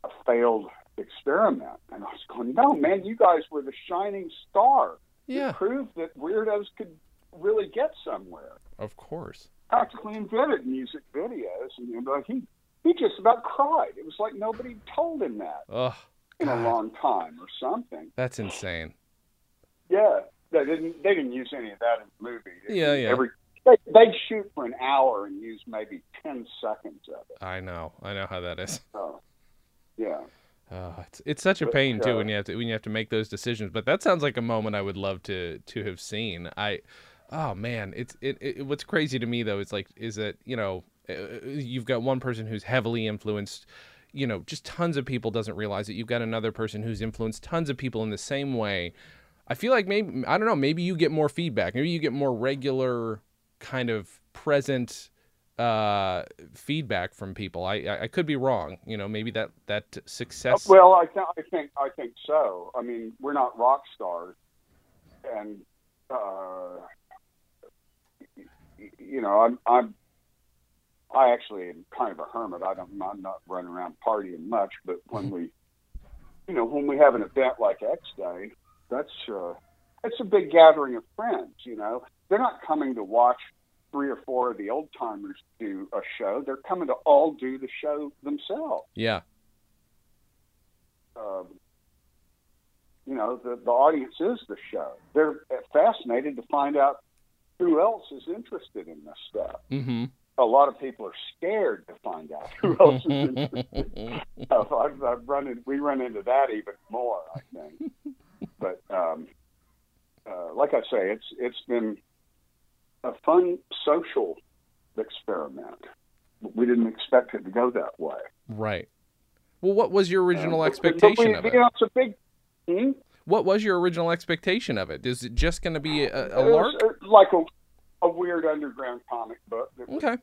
a failed experiment. And I was going, no, man, you guys were the shining star. Yeah, You proved that weirdos could really get somewhere. of course. Practically invented music videos. And you know, he, he just about cried. It was like nobody told him that Ugh, in a long time or something. that's insane. Yeah. They didn't, they didn't use any of that in the movie. Yeah, yeah. Every, they, they'd shoot for an hour and use maybe 10 seconds of it. I know. I know how that is. So, yeah. Uh, it's it's such a But, pain too uh, when you have to when you have to make those decisions. But that sounds like a moment I would love to to have seen. I, oh man, it's it, it what's crazy to me though is like is that you know uh, you've got one person who's heavily influenced. You know, just tons of people doesn't realize it. You've got another person who's influenced tons of people in the same way. I feel like maybe I don't know. Maybe you get more feedback. Maybe you get more regular kind of present uh feedback from people i i, could be wrong you know maybe that that success Well, I, I think I think so. I mean, we're not rock stars, and uh, you know, I'm I'm I actually am kind of a hermit. I don't I'm not running around partying much, but when we, you know, when we have an event like X Day, that's uh, it's a big gathering of friends. You know, they're not coming to watch three or four of the old timers do a show. They're coming to all do the show themselves yeah um, you know, the, the audience is the show. They're fascinated to find out who else is interested in this stuff. mm-hmm A lot of people are scared to find out who else is interested. I've, I've run in, we run into that even more, I think. but um, uh, like I say, it's it's been a fun social experiment. We didn't expect it to go that way. right well what was your original Uh, but- but expectation we- of it You know, it's a big. Hmm? What was your original expectation of it is it just going to be a, a lark uh, like a, a weird underground comic book that would okay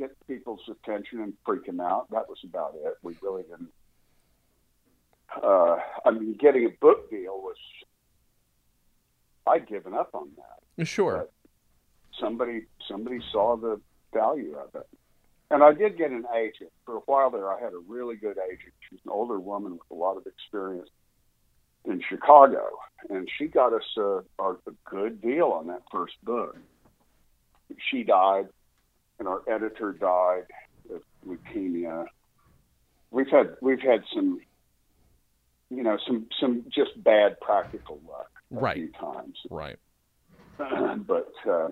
get people's attention and freak them out. That was about it. We really didn't. Uh, I mean, getting a book deal was. I'd given up on that. sure Somebody, somebody saw the value of it, and I did get an agent for a while there. I had a really good agent. She was an older woman with a lot of experience in Chicago, and she got us a, a, a good deal on that first book. She died, and our editor died of leukemia. We've had we've had some, you know, some some just bad practical luck a Right. few times, right but uh,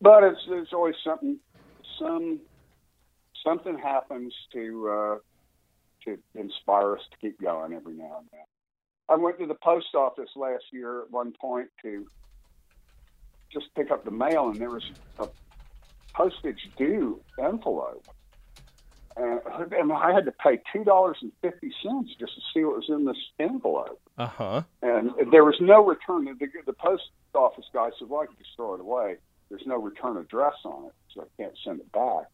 but it's there's always something some something happens to uh, to inspire us to keep going every now and then. I went to the post office last year at one point to just pick up the mail, and there was a postage due envelope. And, and I had to pay two dollars and fifty cents just to see what was in this envelope uh-huh and there was no return. The, the post office guy said, "Well, I can just throw it away. There's no return address on it, so I can't send it back."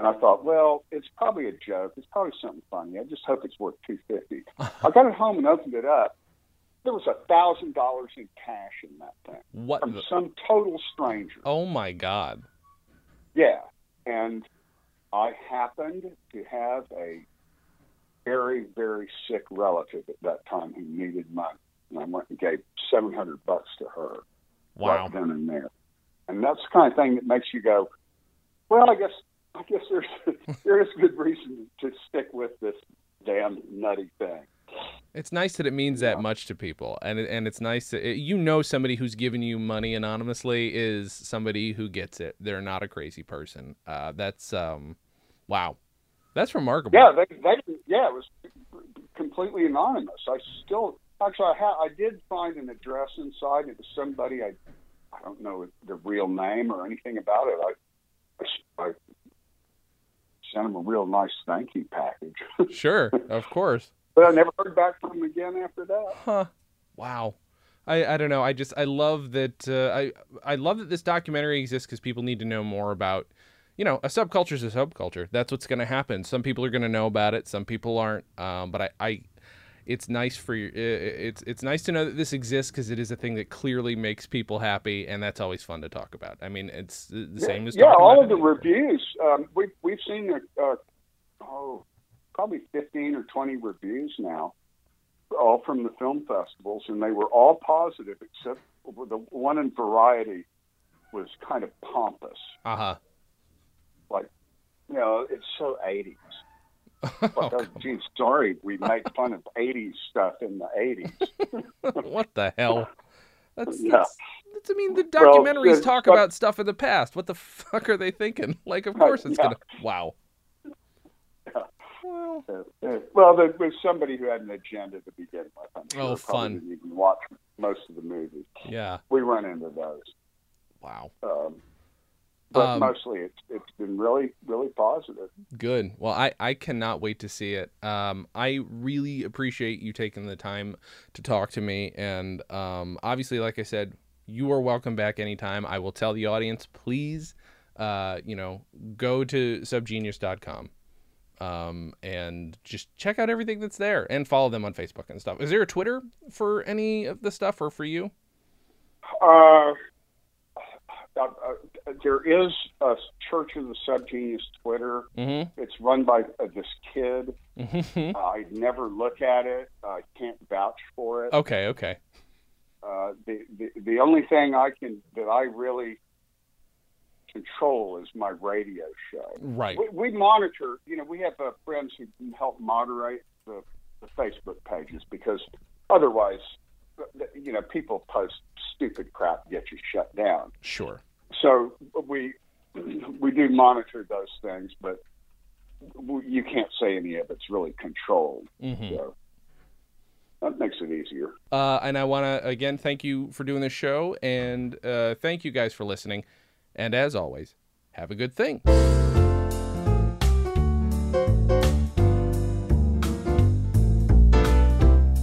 And I thought, well, it's probably a joke. It's probably something funny. I just hope it's worth two fifty. I got it home and opened it up. There was a thousand dollars in cash in that thing what from the- some total stranger. oh my god Yeah, and I happened to have a very, very sick relative at that time who needed money, and I went and gave seven hundred bucks to her wow right then and there. And that's the kind of thing that makes you go, well, I guess, I guess there's there is good reason to stick with this damn nutty thing. It's nice that it means that much to people, and it, and it's nice that it, you know somebody who's giving you money anonymously is somebody who gets it. They're not a crazy person. Uh, that's um, wow, that's remarkable. Yeah, they, they yeah, it was completely anonymous. I still actually I ha- I did find an address inside. It was somebody I I don't know the real name or anything about it. I I, I sent him a real nice thank you package. sure, of course. but I never heard back from him again after that. Huh. Wow. I, I don't know. I just I love that uh, I I love that this documentary exists because people need to know more about you know a subculture is a subculture. That's what's going to happen. Some people are going to know about it. Some people aren't. Um, but I, I it's nice for you. It's it's nice to know that this exists because it is a thing that clearly makes people happy, and that's always fun to talk about. I mean, it's the same as yeah. All of the reviews um, we've we've seen uh, oh probably fifteen or twenty reviews now, all from the film festivals, and they were all positive except the one in Variety was kind of pompous. Uh huh. Like, you know, it's so eighties. Like, Oh, oh, geez, sorry, we make fun of '80s stuff in the '80s. what the hell? That's, Yeah. that's, that's I mean, the documentaries the- talk but- about stuff in the past. What the fuck are they thinking? Like, of course it's Yeah. gonna. Wow. Yeah. Well, Uh, well, there was somebody who had an agenda to begin with. I'm sure. Oh, fun. Didn't even watch most of the movies. yeah. We run into those, Wow. um, but Um, mostly it's it's been really really positive. Good. Well, I, I cannot wait to see it. Um, I really appreciate you taking the time to talk to me. And um, obviously, like I said, you are welcome back anytime. I will tell the audience, please, uh, you know, go to subgenius.com um, and just check out everything that's there and follow them on Facebook and stuff. Is there a Twitter for any of the stuff or for you? Uh, uh, uh, there is a Church of the Subgenius Twitter. Mm-hmm. It's run by uh, this kid. mm-hmm. I never look at it. I can't vouch for it. Okay, okay. Uh, the, the the only thing I can that I really control is my radio show. Right. We, we monitor. You know, we have uh, friends who can help moderate the, the Facebook pages because otherwise, you know, people post stupid crap get you shut down. Sure. So we we do monitor those things, but you can't say any of it's really controlled. Mm-hmm. So that makes it easier. Uh, and I want to again thank you for doing this show, and uh, thank you guys for listening. And as always, have a good thing.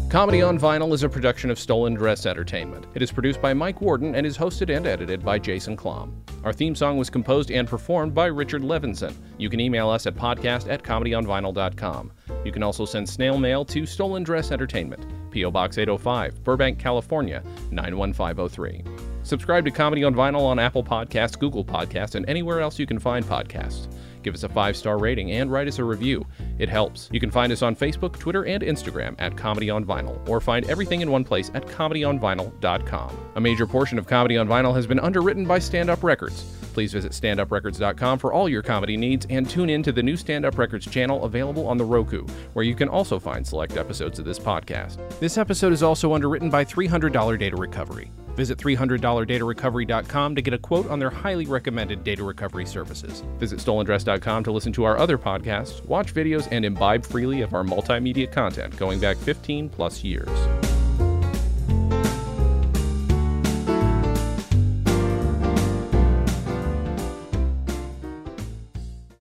Comedy on Vinyl is a production of Stolen Dress Entertainment. It is produced by Mike Worden and is hosted and edited by Jason Klamm. Our theme song was composed and performed by Richard Levinson. You can email us at podcast at comedyonvinyl.com. You can also send snail mail to Stolen Dress Entertainment, P.O. Box 805, Burbank, California, 91503. Subscribe to Comedy on Vinyl on Apple Podcasts, Google Podcasts, and anywhere else you can find podcasts. Give us a five star rating and write us a review. It helps. You can find us on Facebook, Twitter, and Instagram at Comedy on Vinyl, or find everything in one place at comedyonvinyl.com. A major portion of Comedy on Vinyl has been underwritten by Stand Up Records. Please visit standuprecords.com for all your comedy needs and tune in to the new Stand Up Records channel available on the Roku, where you can also find select episodes of this podcast. This episode is also underwritten by $300 Data Recovery. Visit $300datarecovery.com to get a quote on their highly recommended data recovery services. Visit stolendress.com to listen to our other podcasts, watch videos, and imbibe freely of our multimedia content going back 15 plus years.